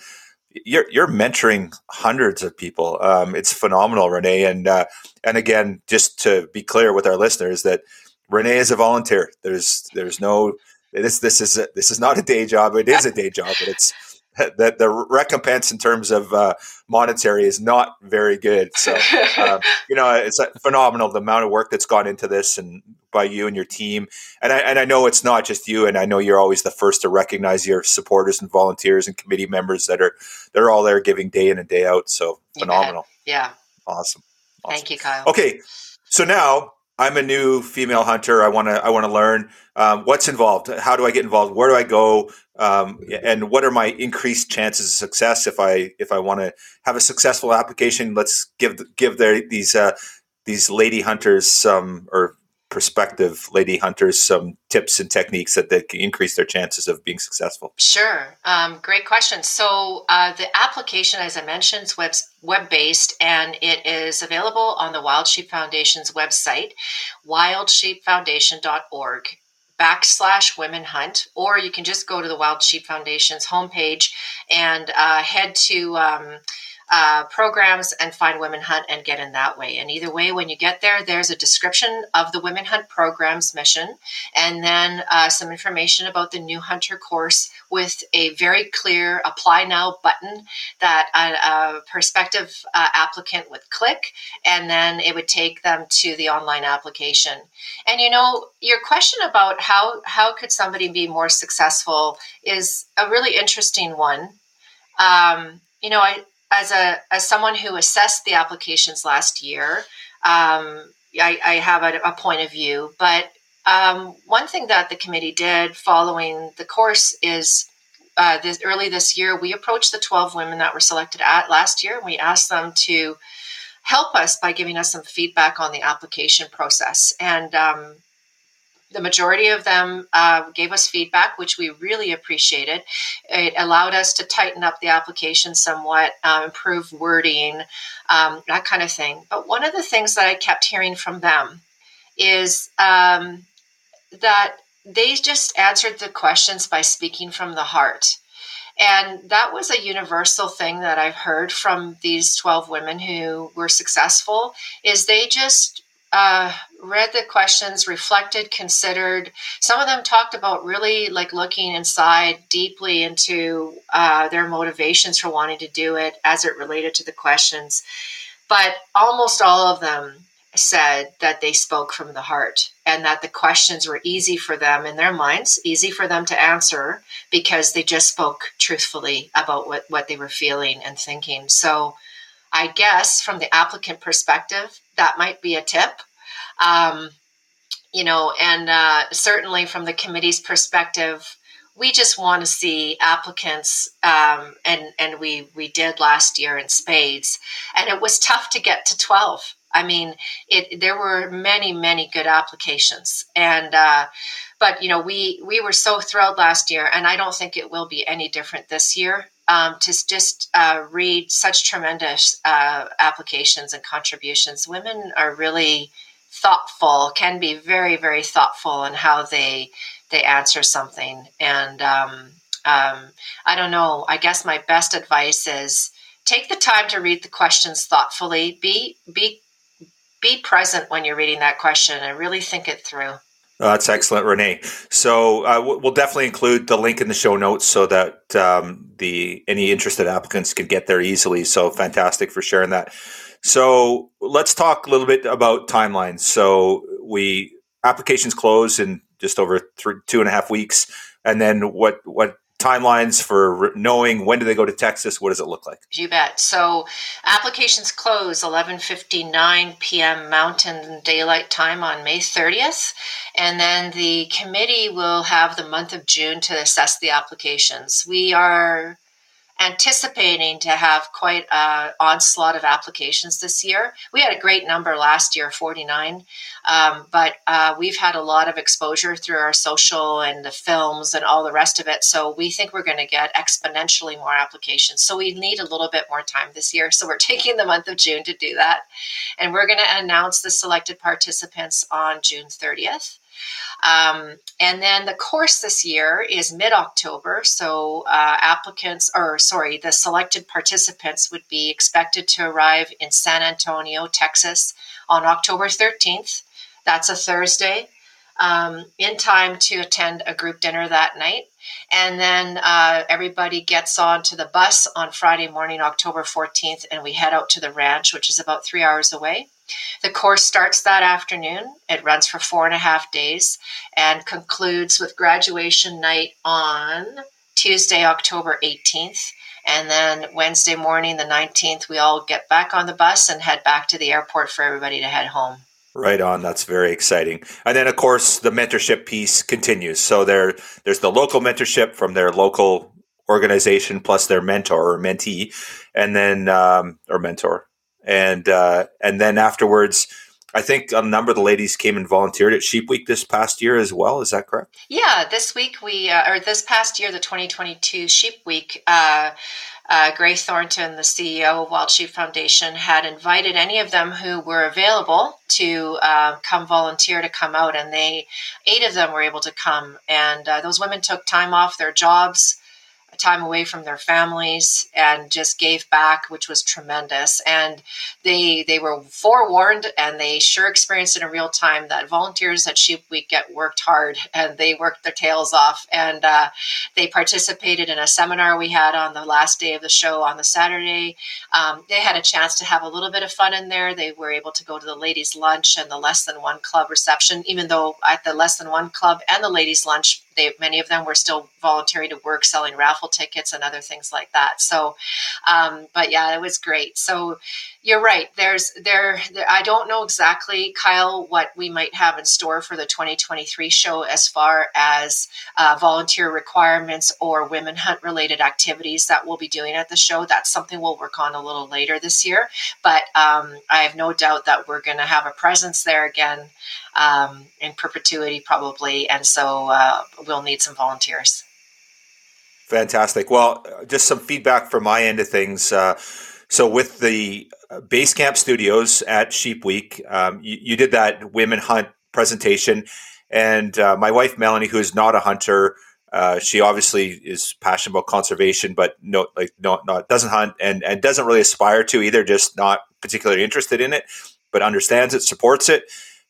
You're you're mentoring hundreds of people. Um, it's phenomenal, Renee. And uh, and again, just to be clear with our listeners that Renee is a volunteer. There's there's no this this is a, this is not a day job. It is a day job, but it's that the recompense in terms of uh, monetary is not very good. So uh, you know it's phenomenal the amount of work that's gone into this and by you and your team. And I and I know it's not just you. And I know you're always the first to recognize your supporters and volunteers and committee members that are they're all there giving day in and day out. So phenomenal. Yeah. Awesome. awesome. Thank you, Kyle. Okay, so now I'm a new female hunter. I want to I want to learn um, what's involved. How do I get involved? Where do I go? Um, and what are my increased chances of success if I if I want to have a successful application? Let's give give their these uh, these lady hunters some or prospective lady hunters some tips and techniques that they can increase their chances of being successful? Sure. Um, great question. So, uh, the application, as I mentioned, is web based and it is available on the Wild Sheep Foundation's website, wildsheepfoundation.org backslash women hunt, or you can just go to the Wild Sheep Foundation's homepage and uh, head to um, uh, programs and find Women Hunt and get in that way. And either way, when you get there, there's a description of the Women Hunt program's mission and then uh, some information about the new Hunter course with a very clear apply now button that a, a prospective uh, applicant would click and then it would take them to the online application. And you know, your question about how, how could somebody be more successful is a really interesting one. Um, you know, I, as a as someone who assessed the applications last year, um, I, I, have a, a, point of view. But um, one thing that the committee did following the course is uh, this, early this year we approached the 12 women that were selected at last year and we asked them to help us by giving us some feedback on the application process and um, the majority of them uh, gave us feedback, which we really appreciated. It allowed us to tighten up the application somewhat, uh, improve wording, um, that kind of thing. But one of the things that I kept hearing from them is um, that they just answered the questions by speaking from the heart. And that was a universal thing that I've heard from these 12 women who were successful is they just uh, read the questions, reflected, considered. Some of them talked about really like looking inside deeply into uh, their motivations for wanting to do it as it related to the questions. But almost all of them said that they spoke from the heart and that the questions were easy for them in their minds, easy for them to answer because they just spoke truthfully about what, what they were feeling and thinking. So, I guess from the applicant perspective, that might be a tip. Um, you know, and uh, certainly from the committee's perspective, we just want to see applicants, um, and and we we did last year in spades, and it was tough to get to twelve. I mean, it there were many many good applications, and uh, but you know we we were so thrilled last year, and I don't think it will be any different this year um, to just uh, read such tremendous uh, applications and contributions. Women are really thoughtful, can be very, very thoughtful in how they they answer something. And um, um, I don't know. I guess my best advice is take the time to read the questions thoughtfully. Be be be present when you're reading that question and really think it through. Oh, that's excellent, Renee. So uh, we'll definitely include the link in the show notes so that um, the any interested applicants can get there easily. So fantastic for sharing that. So let's talk a little bit about timelines. So we applications close in just over three, two and a half weeks, and then what what timelines for knowing when do they go to Texas? What does it look like? You bet. So applications close 11:59 p.m. Mountain Daylight Time on May 30th, and then the committee will have the month of June to assess the applications. We are anticipating to have quite an onslaught of applications this year. We had a great number last year, 49, um, but uh, we've had a lot of exposure through our social and the films and all the rest of it. So we think we're going to get exponentially more applications. So we need a little bit more time this year. So we're taking the month of June to do that. And we're going to announce the selected participants on June 30th. Um, and then the course this year is mid October. So uh, applicants, or sorry, the selected participants would be expected to arrive in San Antonio, Texas on October 13th. That's a Thursday. Um, in time to attend a group dinner that night. And then uh, everybody gets on to the bus on Friday morning, October 14th, and we head out to the ranch, which is about three hours away. The course starts that afternoon. It runs for four and a half days and concludes with graduation night on Tuesday, October 18th. And then Wednesday morning, the 19th, we all get back on the bus and head back to the airport for everybody to head home. Right on. That's very exciting. And then, of course, the mentorship piece continues. So there, there's the local mentorship from their local organization plus their mentor or mentee, and then um, or mentor, and uh, and then afterwards, I think a number of the ladies came and volunteered at Sheep Week this past year as well. Is that correct? Yeah, this week we uh, or this past year, the 2022 Sheep Week. Uh, uh, Gray Thornton, the CEO of Wild Sheep Foundation, had invited any of them who were available to uh, come volunteer to come out, and they eight of them were able to come. And uh, those women took time off their jobs time away from their families and just gave back, which was tremendous. And they they were forewarned and they sure experienced it in real time that volunteers at Sheep Week get worked hard and they worked their tails off. And uh, they participated in a seminar we had on the last day of the show on the Saturday. Um, they had a chance to have a little bit of fun in there. They were able to go to the ladies' lunch and the less than one club reception, even though at the less than one club and the ladies' lunch they many of them were still volunteering to work selling raffle tickets and other things like that. So um, but yeah it was great. So you're right. There's there, there, i don't know exactly kyle what we might have in store for the 2023 show as far as uh, volunteer requirements or women hunt related activities that we'll be doing at the show. That's something we'll work on a little later this year. But um, i have no doubt that we're going to have a presence there again um, in perpetuity, probably. And so uh, we'll need some volunteers. Fantastic. Well, just some feedback from my end of things. Uh, so, with the Basecamp Studios at Sheep Week, um, you, you, did that women hunt presentation, and uh, my wife Melanie, who is not a hunter, uh, she obviously is passionate about conservation, but no, like no, not doesn't hunt and and doesn't really aspire to either. Just not particularly interested in it, but understands it, supports it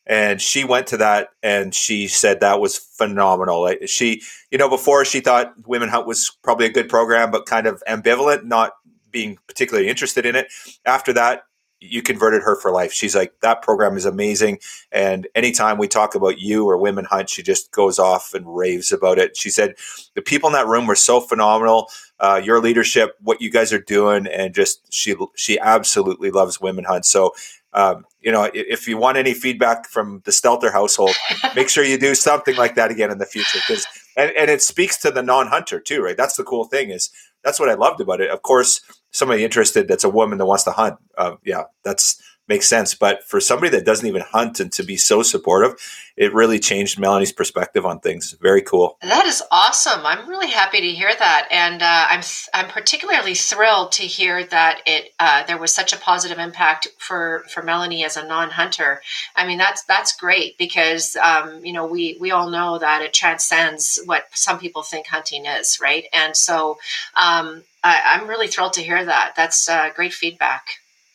and she went to that and she said that was phenomenal. She, you know, before she thought Women Hunt was probably a good program, but kind of ambivalent, not being particularly interested in it. After that, you converted her for life. She's like, that program is amazing. And anytime we talk about you or Women Hunt, she just goes off and raves about it. She said, the people in that room were so phenomenal. Uh, your leadership, what you guys are doing, and just she she absolutely loves Women Hunt. So um, you know, if you want any feedback from the Stelter household, make sure you do something like that again in the future because and, and it speaks to the non-hunter too, right? That's the cool thing is that's what I loved about it. Of course, somebody interested that's a woman that wants to hunt, uh, yeah, that's makes sense. But for somebody that doesn't even hunt and to be so supportive, it really changed Melanie's perspective on things. Very cool. That is awesome. I'm really happy to hear that, and uh, I'm I'm particularly thrilled to hear that it uh, there was such a positive impact for for Melanie as a non-hunter. I mean, that's that's great because um, you know we we all know that it transcends what some people think hunting is, right? And so um, I, am really thrilled to hear that. That's uh, great feedback.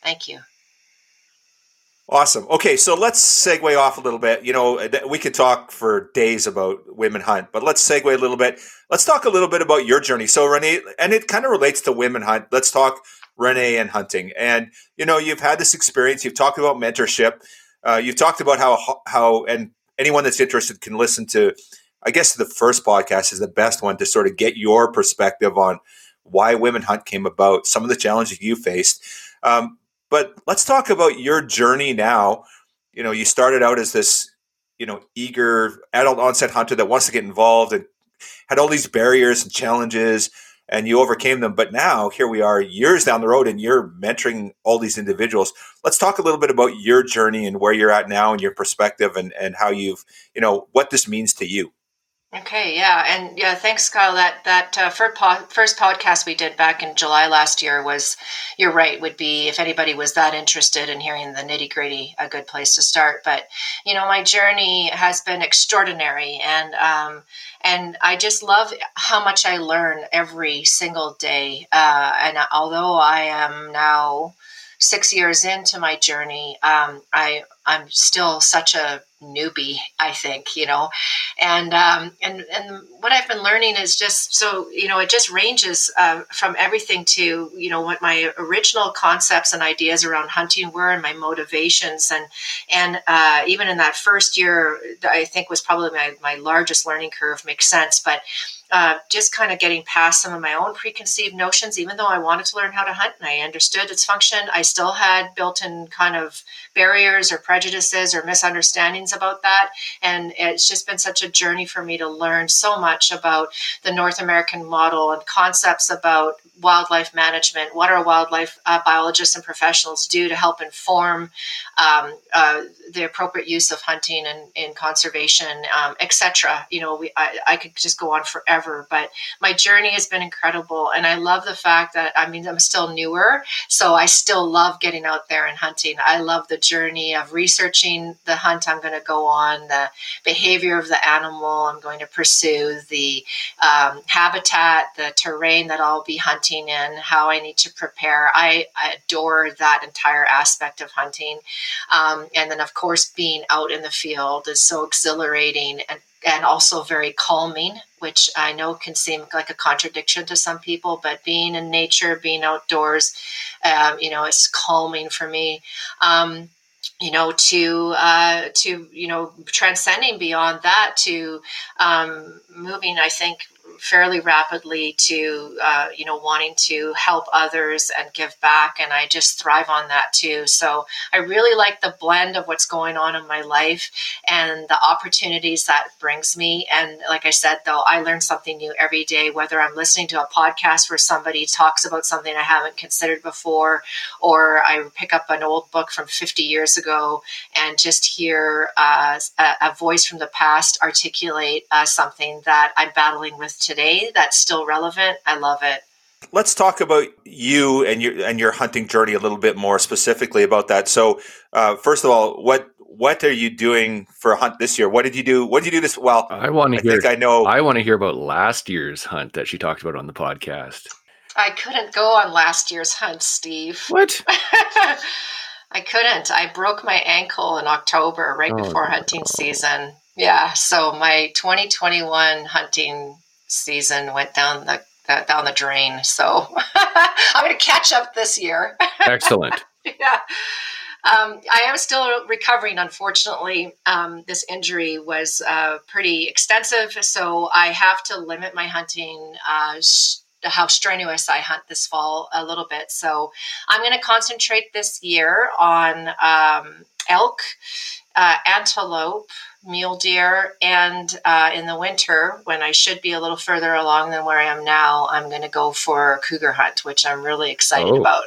Thank you. Awesome. Okay, so let's segue off a little bit. You know, we could talk for days about women hunt, but let's segue a little bit. Let's talk a little bit about your journey. So, Renee, and it kind of relates to women hunt. Let's talk Renee and hunting. And you know, you've had this experience. You've talked about mentorship. Uh, you've talked about how how and anyone that's interested can listen to. I guess the first podcast is the best one to sort of get your perspective on why women hunt came about, some of the challenges you faced. Um, but let's talk about your journey now. You know, you started out as this, you know, eager adult onset hunter that wants to get involved and had all these barriers and challenges and you overcame them. But now here we are years down the road and you're mentoring all these individuals. Let's talk a little bit about your journey and where you're at now and your perspective and, and how you've, you know, what this means to you. Okay, yeah, and yeah, thanks, Kyle. That that uh, first, po- first podcast we did back in July last year was, you're right, would be if anybody was that interested in hearing the nitty gritty, a good place to start. But you know, my journey has been extraordinary, and um, and I just love how much I learn every single day. Uh, and although I am now six years into my journey, um, I I'm still such a newbie, I think, you know, and um, and and what I've been learning is just so you know it just ranges uh, from everything to you know what my original concepts and ideas around hunting were and my motivations and and uh, even in that first year I think was probably my my largest learning curve makes sense, but uh, just kind of getting past some of my own preconceived notions. Even though I wanted to learn how to hunt and I understood its function, I still had built in kind of barriers or prejudices or misunderstandings about that. And it's just been such a journey for me to learn so much about the North American model and concepts about wildlife management, what our wildlife uh, biologists and professionals do to help inform um, uh, the appropriate use of hunting and in conservation, um, etc. You know, we I, I, could just go on forever, but my journey has been incredible, and I love the fact that I mean I'm still newer, so I still love getting out there and hunting. I love the journey of researching the hunt I'm going to go on, the behavior of the animal I'm going to pursue, the um, habitat, the terrain that I'll be hunting in, how I need to prepare. I, I adore that entire aspect of hunting. Um, and then, of course, being out in the field is so exhilarating and and also very calming, which I know can seem like a contradiction to some people, but being in nature, being outdoors, um, you know, is calming for me. Um, you know to uh, to you know transcending beyond that to um, moving i think fairly rapidly to uh, you know wanting to help others and give back and i just thrive on that too. So i really like the blend of what's going on in my life and the opportunities that brings me. And like i said though i learn something new every day whether i'm listening to a podcast where somebody talks about something i haven't considered before or i pick up an old book from 50 years ago and just hear uh, a, a, voice from the past articulate uh, something that i'm battling with today that's still relevant. I love it. Let's talk about you and your and your hunting journey a little bit more specifically about that. So, uh, first of all, what what are you doing for a hunt this year? What did you do? What did you do this? Well, I want to hear. I know. I want to hear about last year's hunt that she talked about on the podcast. I couldn't go on last year's hunt, Steve. What? I couldn't. I broke my ankle in October, right oh, before hunting season. Yeah, so my 2021 hunting season went down the, down the drain. So I'm going to catch up this year. Excellent. yeah. Um, I am still recovering. Unfortunately, um, this injury was uh, pretty extensive, so I have to limit my hunting. Uh, sh- how strenuous I hunt this fall a little bit. So I'm going to concentrate this year on um, elk, uh, antelope, mule deer, and uh, in the winter, when I should be a little further along than where I am now, I'm going to go for a cougar hunt, which I'm really excited oh, about.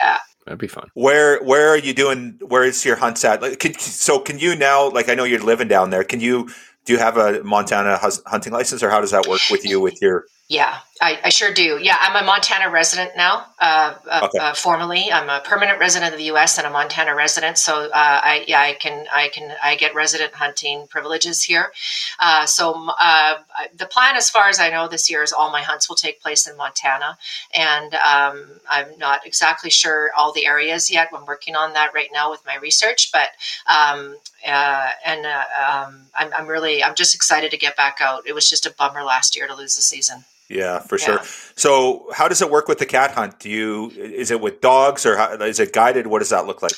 Yeah. That'd be fun. Where where are you doing? Where is your hunts at? Like, can, so can you now? Like, I know you're living down there. Can you do you have a Montana hunting license, or how does that work with you with your yeah, I, I, sure do. Yeah, I'm a Montana resident now. Uh, uh, okay. uh, formally, I'm a permanent resident of the U.S. and a Montana resident. So, uh, I yeah, I can I can I get resident hunting privileges here. Uh, so, uh, the plan, as far as I know, this year is all my hunts will take place in Montana, and um, I'm not exactly sure all the areas yet. I'm working on that right now with my research, but um, and um, I'm, I'm really I'm just excited to get back out. It was just a bummer last year to lose the season. Yeah, for sure. So, how does it work with the cat hunt? Do you is it with dogs or how, is it guided? What does that look like?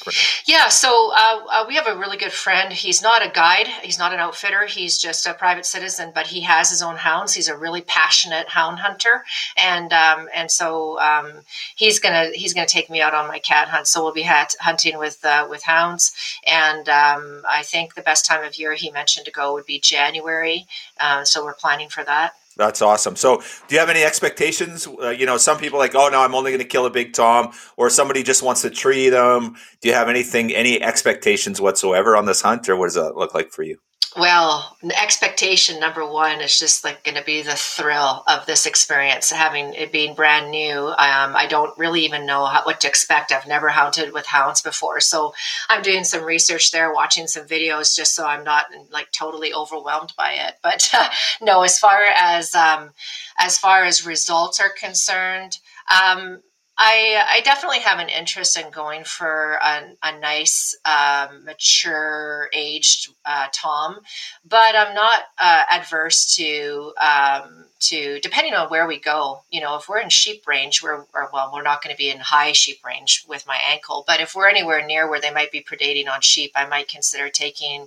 Yeah, so uh, uh, we have a really good friend. He's not a guide. He's not an outfitter. He's just a private citizen, but he has his own hounds. He's a really passionate hound hunter, and um, and so um, he's gonna he's gonna take me out on my cat hunt. So we'll be hat- hunting with uh, with hounds, and um, I think the best time of year he mentioned to go would be January. Uh, so we're planning for that. That's awesome. So, do you have any expectations? Uh, you know, some people like, oh no, I'm only going to kill a big tom, or somebody just wants to tree them. Do you have anything, any expectations whatsoever on this hunt, or what does that look like for you? Well, expectation number one is just like going to be the thrill of this experience, having it being brand new. Um, I don't really even know how, what to expect. I've never hunted with hounds before, so I'm doing some research there, watching some videos, just so I'm not like totally overwhelmed by it. But uh, no, as far as um, as far as results are concerned, um, I, I definitely have an interest in going for a, a nice, um, mature, aged uh, Tom, but I'm not uh, adverse to um, to depending on where we go. You know, if we're in sheep range, we're or, well, we're not going to be in high sheep range with my ankle. But if we're anywhere near where they might be predating on sheep, I might consider taking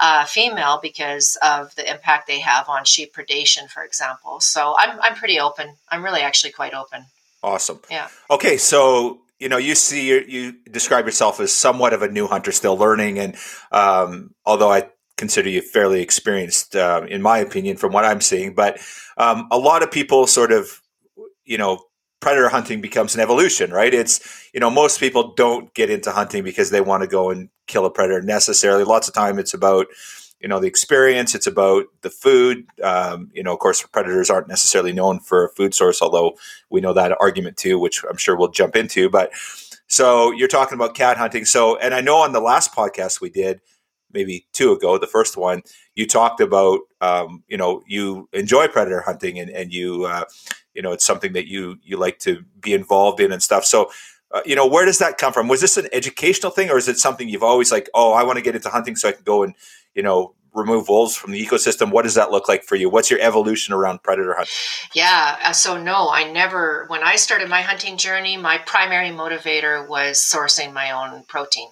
a female because of the impact they have on sheep predation, for example. So I'm I'm pretty open. I'm really actually quite open. Awesome. Yeah. Okay, so you know, you see, you describe yourself as somewhat of a new hunter, still learning, and um, although I consider you fairly experienced, uh, in my opinion, from what I'm seeing, but um, a lot of people sort of, you know, predator hunting becomes an evolution, right? It's, you know, most people don't get into hunting because they want to go and kill a predator necessarily. Lots of time it's about, you know, the experience. It's about the food. Um, you know, of course, predators aren't necessarily known for a food source, although we know that argument too, which I'm sure we'll jump into. But so you're talking about cat hunting. So, and I know on the last podcast we did, maybe two ago, the first one, you talked about, um, you know, you enjoy predator hunting and, and you, uh, you know, it's something that you, you like to be involved in and stuff. So, uh, you know, where does that come from? Was this an educational thing or is it something you've always like, oh, I want to get into hunting so I can go and, you know, remove wolves from the ecosystem what does that look like for you? What's your evolution around predator hunting? Yeah uh, so no i never when i started my hunting journey my primary motivator was sourcing my own protein.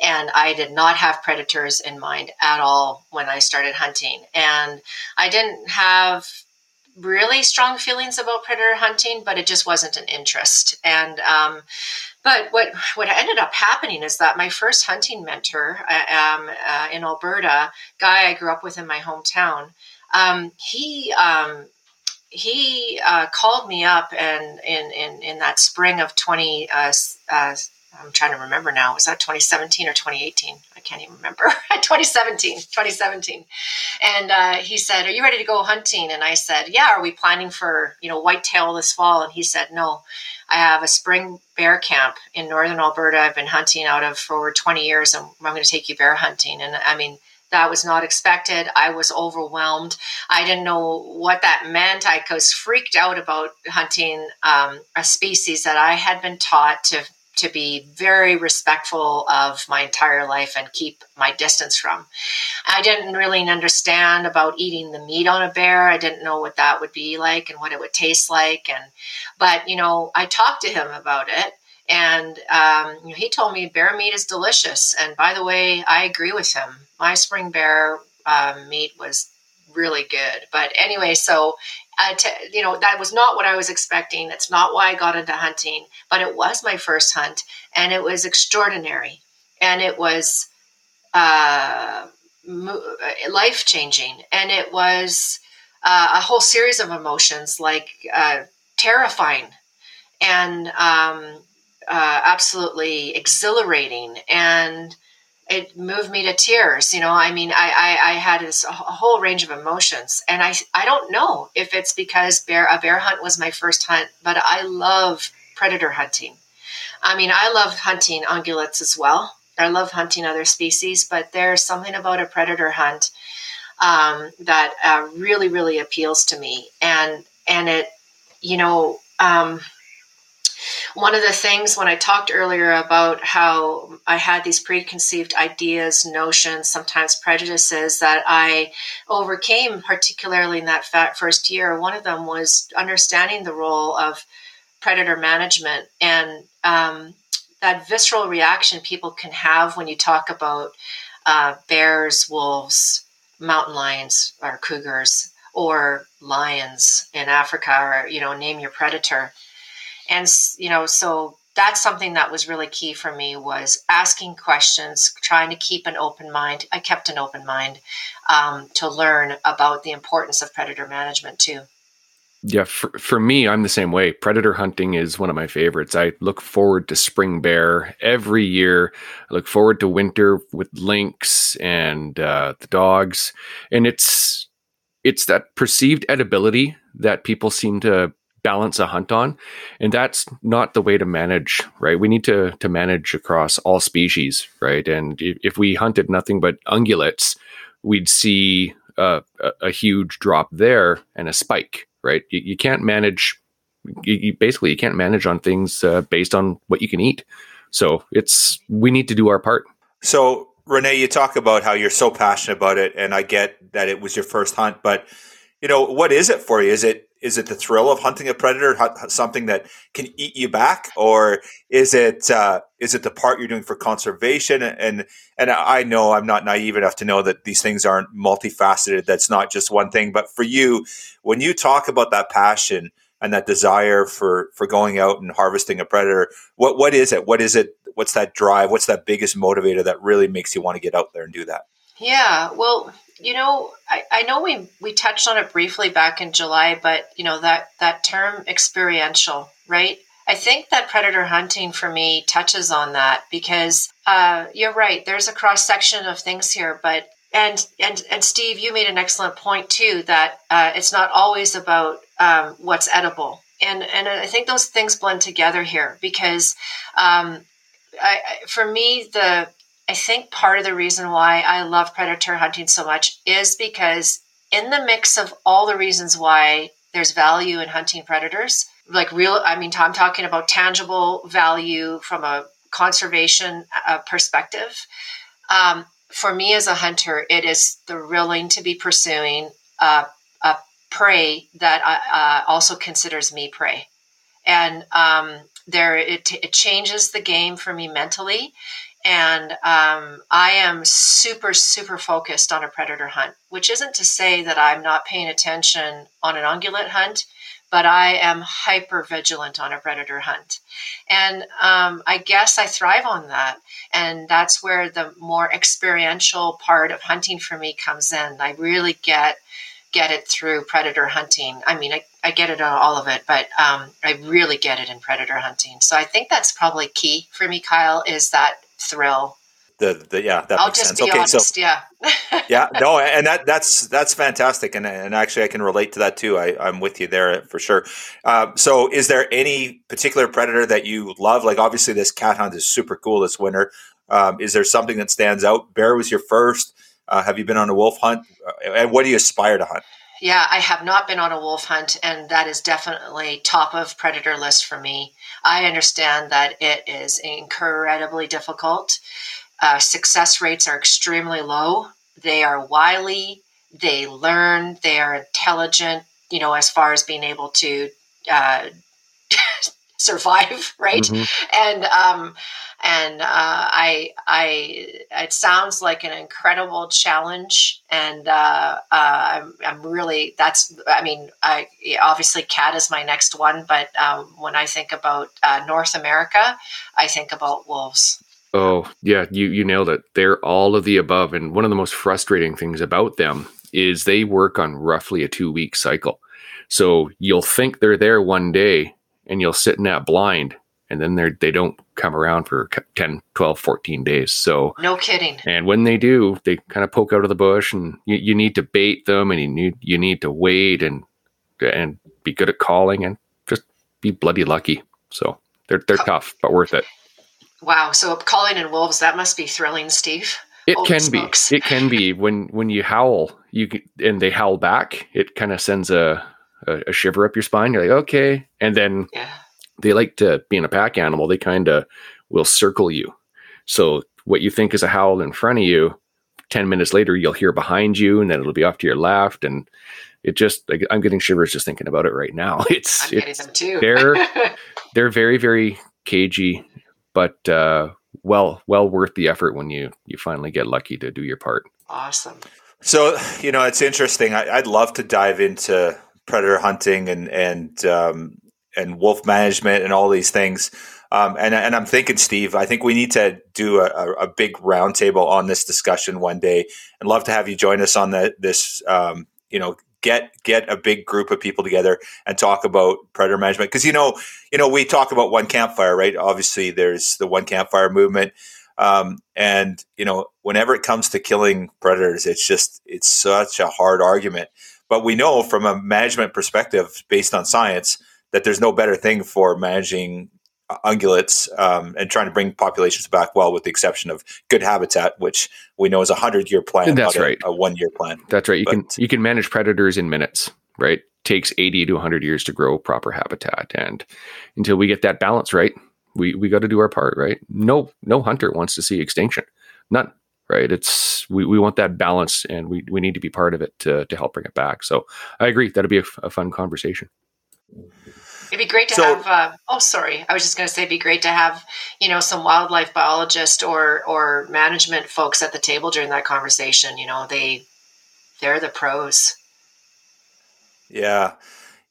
And I did not have predators in mind at all when I started hunting. And I didn't have really strong feelings about predator hunting, but it just wasn't an interest. And um, but what what ended up happening is that my first hunting mentor uh, um, uh, in Alberta, guy I grew up with in my hometown, um, he um, he uh, called me up and in, in in that spring of twenty uh, uh, I'm trying to remember now. Was that 2017 or 2018? Can't even remember. 2017, 2017. And uh, he said, "Are you ready to go hunting?" And I said, "Yeah." Are we planning for you know whitetail this fall? And he said, "No. I have a spring bear camp in northern Alberta. I've been hunting out of for over 20 years, and I'm going to take you bear hunting." And I mean. That was not expected. I was overwhelmed. I didn't know what that meant. I was freaked out about hunting um, a species that I had been taught to to be very respectful of my entire life and keep my distance from. I didn't really understand about eating the meat on a bear. I didn't know what that would be like and what it would taste like. And but you know, I talked to him about it, and um, he told me bear meat is delicious. And by the way, I agree with him. My spring bear uh, meat was really good. But anyway, so uh, to, you know, that was not what I was expecting. It's not why I got into hunting, but it was my first hunt, and it was extraordinary, and it was uh, life changing, and it was uh, a whole series of emotions, like uh, terrifying, and um, uh, absolutely exhilarating, and it moved me to tears. You know, I mean, I, I, I had this a whole range of emotions, and I, I don't know if it's because bear a bear hunt was my first hunt, but I love predator hunting. I mean, I love hunting ungulates as well. I love hunting other species, but there's something about a predator hunt um, that uh, really, really appeals to me, and and it, you know. Um, one of the things when I talked earlier about how I had these preconceived ideas, notions, sometimes prejudices that I overcame, particularly in that first year, one of them was understanding the role of predator management and um, that visceral reaction people can have when you talk about uh, bears, wolves, mountain lions, or cougars, or lions in Africa, or you know, name your predator and you know so that's something that was really key for me was asking questions trying to keep an open mind. I kept an open mind um, to learn about the importance of predator management too. Yeah for, for me i'm the same way. Predator hunting is one of my favorites. I look forward to spring bear every year. I look forward to winter with lynx and uh, the dogs. And it's it's that perceived edibility that people seem to balance a hunt on and that's not the way to manage right? We need to to manage across all species right? And if, we hunted nothing but ungulates we'd see a, a, huge drop there and a spike right? You, you can't manage you, you, basically you can't manage on things uh, based on what you can eat. So it's we need to do our part. So renee you talk about how you're so passionate about it and i get that it was your first hunt but you know what is it for you? Is it is it the thrill of hunting a predator, something that can eat you back, or is it uh, is it the part you're doing for conservation? And and I know I'm not naive enough to know that these things aren't multifaceted. That's not just one thing. But for you, when you talk about that passion and that desire for for going out and harvesting a predator, what what is it? What is it? What's that drive? What's that biggest motivator that really makes you want to get out there and do that? Yeah, well, you know, I, I know we we touched on it briefly back in July, but you know that that term experiential, right? I think that predator hunting for me touches on that because uh, you're right. There's a cross section of things here, but and and and Steve, you made an excellent point too that uh, it's not always about um, what's edible, and and I think those things blend together here because um, I, for me the I think part of the reason why I love predator hunting so much is because in the mix of all the reasons why there's value in hunting predators, like real, I mean, I'm talking about tangible value from a conservation uh, perspective. Um, for me as a hunter, it is thrilling to be pursuing a, a prey that uh, also considers me prey. And um, there, it, it changes the game for me mentally and um, I am super, super focused on a predator hunt, which isn't to say that I'm not paying attention on an ungulate hunt, but I am hyper vigilant on a predator hunt. And um, I guess I thrive on that. And that's where the more experiential part of hunting for me comes in. I really get get it through predator hunting. I mean, I, I get it on all of it, but um, I really get it in predator hunting. So I think that's probably key for me, Kyle, is that thrill. The, the yeah that I'll makes just sense. be okay, honest, so yeah, yeah, no, and that that's that's fantastic, and and actually I can relate to that too. I I'm with you there for sure. Uh, so, is there any particular predator that you love? Like, obviously, this cat hunt is super cool this winter. Um, is there something that stands out? Bear was your first. Uh, have you been on a wolf hunt? Uh, and what do you aspire to hunt? Yeah, I have not been on a wolf hunt, and that is definitely top of predator list for me. I understand that it is incredibly difficult. Uh, success rates are extremely low. They are wily. They learn. They are intelligent. You know, as far as being able to uh, survive, right? Mm-hmm. And um, and uh, I, I, it sounds like an incredible challenge, and uh, uh, I'm, I'm really that's. I mean, I obviously cat is my next one, but um, when I think about uh, North America, I think about wolves. Oh yeah, you you nailed it. They're all of the above, and one of the most frustrating things about them is they work on roughly a two week cycle. So you'll think they're there one day, and you'll sit in that blind and then they they don't come around for 10 12 14 days. So no kidding. and when they do they kind of poke out of the bush and you, you need to bait them and you need you need to wait and and be good at calling and just be bloody lucky. So they're they're tough but worth it. Wow so calling in wolves that must be thrilling steve. It Holy can smokes. be it can be. When when you howl you and they howl back it kind of sends a, a, a shiver up your spine you're like okay and then yeah they like to be in a pack animal. They kind of will circle you. So what you think is a howl in front of you, 10 minutes later, you'll hear behind you and then it'll be off to your left. And it just, like, I'm getting shivers just thinking about it right now. It's, I'm it's, them too. they're, they're very, very cagey, but, uh, well, well worth the effort when you, you finally get lucky to do your part. Awesome. So, you know, it's interesting. I, would love to dive into predator hunting and, and, um, and wolf management and all these things. Um, and, and I'm thinking, Steve, I think we need to do a, a big roundtable on this discussion one day, and love to have you join us on the, this. Um, you know, get get a big group of people together and talk about predator management because you know, you know, we talk about one campfire, right? Obviously, there's the one campfire movement, um, and you know, whenever it comes to killing predators, it's just it's such a hard argument. But we know from a management perspective, based on science that there's no better thing for managing ungulates um, and trying to bring populations back well, with the exception of good habitat, which we know is a hundred year plan. That's right, a, a one year plan. That's right. You but, can you can manage predators in minutes, right? Takes eighty to hundred years to grow proper habitat, and until we get that balance right, we we got to do our part, right? No no hunter wants to see extinction, none. Right? It's we, we want that balance, and we, we need to be part of it to to help bring it back. So I agree that'd be a, a fun conversation. It'd be great to so, have. Uh, oh, sorry. I was just going to say, it'd be great to have you know some wildlife biologist or or management folks at the table during that conversation. You know, they they're the pros. Yeah,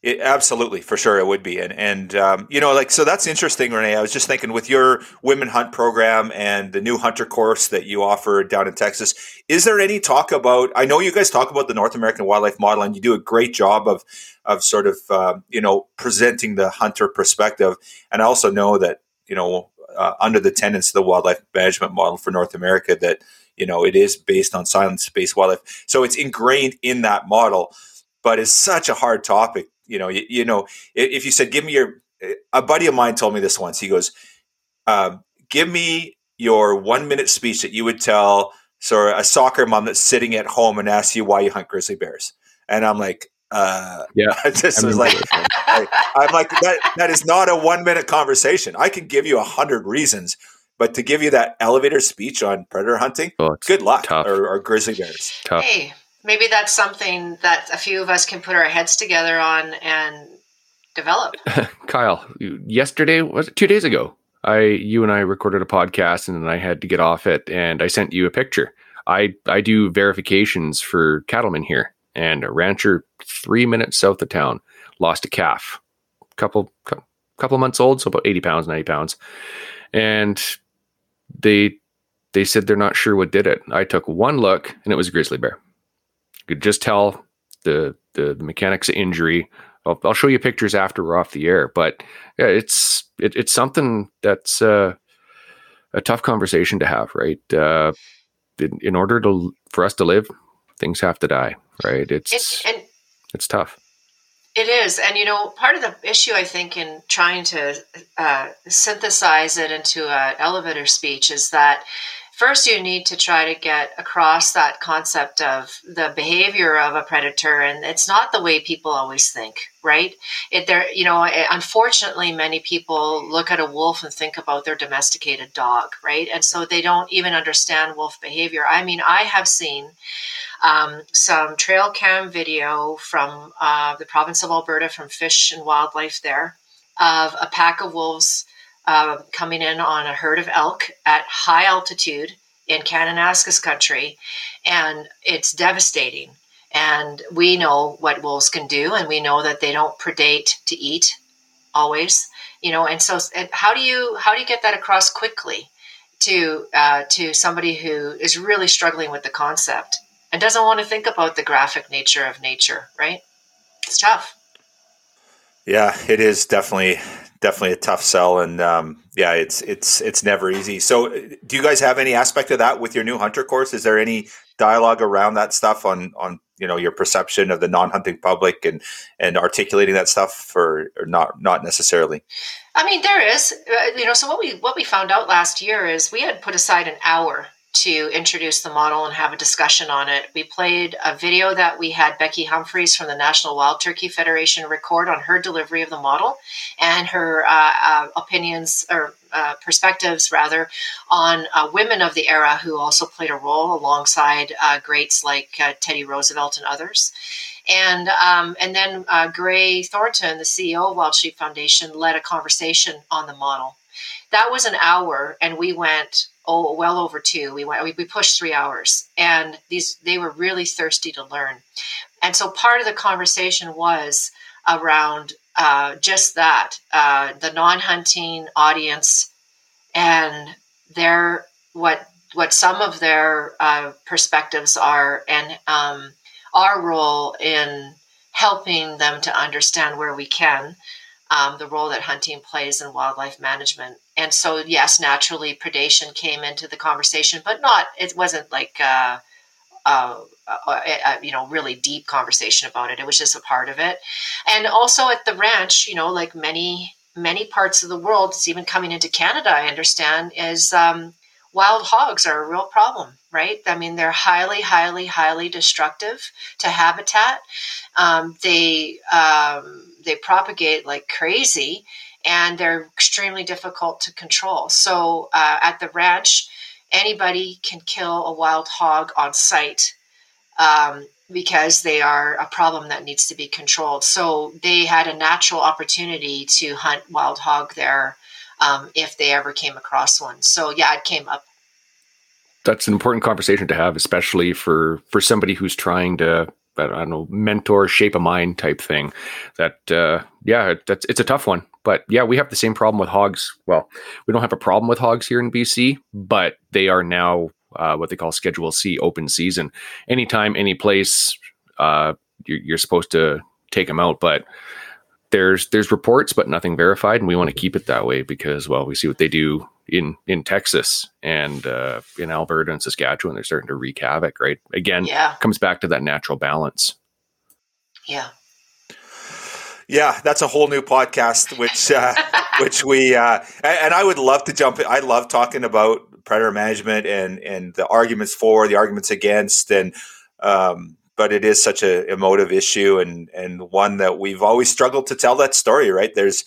It, absolutely, for sure, it would be, and and um, you know, like so that's interesting, Renee. I was just thinking with your Women Hunt program and the new hunter course that you offer down in Texas, is there any talk about? I know you guys talk about the North American wildlife model, and you do a great job of of sort of uh, you know presenting the hunter perspective, and I also know that you know uh, under the tenets of the wildlife management model for North America that you know it is based on science-based wildlife, so it's ingrained in that model but it's such a hard topic you know, you, you know, if you said, give me your, a buddy of mine told me this once. He goes, uh, give me your one minute speech that you would tell sort of a soccer mom that's sitting at home and asks you why you hunt grizzly bears. And I'm like, uh, yeah, I just I was like, I, am like, that, that is not a one minute conversation. I can give you a hundred reasons, but to give you that elevator speech on predator hunting, oh, good luck or, or, grizzly bears. Tough. Hey, maybe that's something that a few of us can put our heads together on and develop. Kyle, yesterday was it two days ago? I you and I recorded a podcast and then I had to get off it and I sent you a picture. I I do verifications for cattlemen here and a rancher three minutes south of town lost a calf, couple couple months old, so about eighty pounds, ninety pounds, and they they said they're not sure what did it. I took one look and it was a grizzly bear could just tell the the, the mechanics of injury. I'll, I'll, show you pictures after we're off the air, but yeah, it's it, it's something that's uh, a tough conversation to have, right? Uh, in, in, order to for us to live, things have to die, right? It's it, and it's tough. It is, and you know, part of the issue I think in trying to uh, synthesize it into an elevator speech is that first you need to try to get across that concept of the behavior of a predator and it's not the way people always think right? It there you know unfortunately many people look at a wolf and think about their domesticated dog right? And so they don't even understand wolf behavior. I mean i have seen um, some trail cam video from uh, the province of alberta from fish and wildlife there of a pack of wolves uh, coming in on a herd of elk at high altitude in Kananaskis country, and it's devastating. And we know what wolves can do, and we know that they don't predate to eat always, you know. And so, and how do you how do you get that across quickly to uh, to somebody who is really struggling with the concept and doesn't want to think about the graphic nature of nature? Right? It's tough. Yeah, it is definitely definitely a tough sell, and um, yeah, it's it's it's never easy. So, do you guys have any aspect of that with your new hunter course? Is there any dialogue around that stuff on on you know your perception of the non-hunting public and and articulating that stuff for or not not necessarily? I mean, there is, uh, you know. So what we what we found out last year is we had put aside an hour to introduce the model and have a discussion on it. We played a video that we had Becky Humphries from the National Wild Turkey Federation record on her delivery of the model and her uh, uh, opinions or uh, perspectives, rather, on uh, women of the era who also played a role alongside uh, greats like uh, Teddy Roosevelt and others. And um, and then Gray Thornton, the CEO of Wild Sheep Foundation, led a conversation on the model. That was an hour, and we went oh well over two. We went we, we pushed three hours. And these they were really thirsty to learn. And so part of the conversation was around uh, just that uh, the non-hunting audience and their what what some of their uh, perspectives are and um, our role in helping them to understand where we can um, the role that hunting plays in wildlife management. And so, yes, naturally, predation came into the conversation, but not. It wasn't like a, a, a, you know really deep conversation about it. It was just a part of it. And also at the ranch, you know, like many many parts of the world, it's even coming into Canada. I understand is um, wild hogs are a real problem, right? I mean, they're highly, highly, highly destructive to habitat. Um, they um, they propagate like crazy and they're extremely difficult to control. So uh, at the ranch, anybody can kill a wild hog on site um, because they are a problem that needs to be controlled. So they had a natural opportunity to hunt wild hog there um, if they ever came across one. So yeah, it came up. That's an important conversation to have, especially for for somebody who's trying to I don't know mentor shape a mind type thing. That uh, yeah, that's it's a tough one. But yeah, we have the same problem with hogs. Well, we don't have a problem with hogs here in BC, but they are now uh, what they call Schedule C open season. Anytime, any place, uh, you're, you're supposed to take them out. But there's there's reports, but nothing verified, and we want to keep it that way because well, we see what they do in in Texas and uh, in Alberta and Saskatchewan. They're starting to wreak havoc. Right again, yeah. comes back to that natural balance. Yeah. Yeah, that's a whole new podcast, which uh, which we uh, and I would love to jump. In. I love talking about predator management and and the arguments for, the arguments against, and um, but it is such a emotive issue and and one that we've always struggled to tell that story. Right? There's,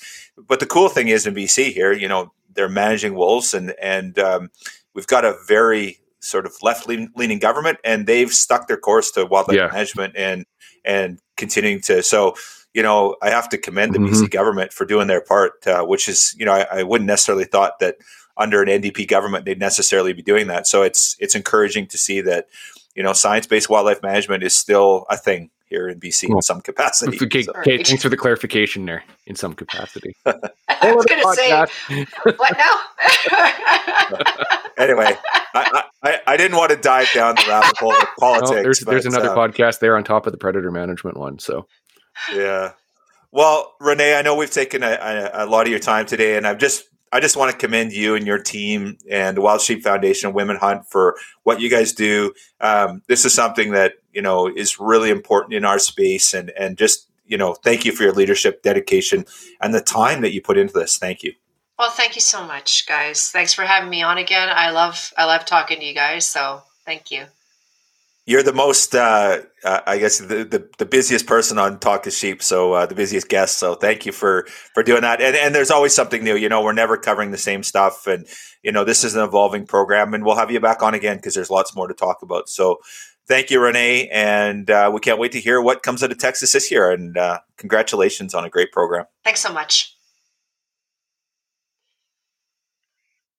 but the cool thing is in BC here, you know, they're managing wolves and and um, we've got a very sort of left leaning government, and they've stuck their course to wildlife yeah. management and and continuing to so you know, I have to commend the mm-hmm. BC government for doing their part, uh, which is, you know, I, I, wouldn't necessarily thought that under an NDP government they'd necessarily be doing that. So it's it's encouraging to see that, you know, science based wildlife management is still a thing here in BC cool. in some capacity. Okay, so. okay, thanks for the clarification there. In some capacity. I was going to say, what now? anyway, I, I, I, didn't want to dive down the rabbit hole of politics. No, there's, there's another um, podcast there on top of the predator management one. So yeah. Well, Renee, I know we've taken a, a, a, lot of your time today, and I'm just I just want to commend you and your team and the Wild Sheep Foundation, Women Hunt, for what you guys do. Um, this is something that you know is really important in our space, and and just you know, thank you for your leadership, dedication, and the time that you put into this. Thank you. Well, thank you so much, guys. Thanks for having me on again. I love I love talking to you guys. So thank you you're the most, uh, uh, I guess, the, the, the busiest person on Talk to Sheep, so uh, the busiest guest. So thank you for for doing that. And and there's always something new. You know, we're never covering the same stuff, and you know, this is an evolving program, and we'll have you back on again because there's lots more to talk about. So thank you, Renee, and uh, we can't wait to hear what comes out of Texas this year. And uh, congratulations on a great program. Thanks so much.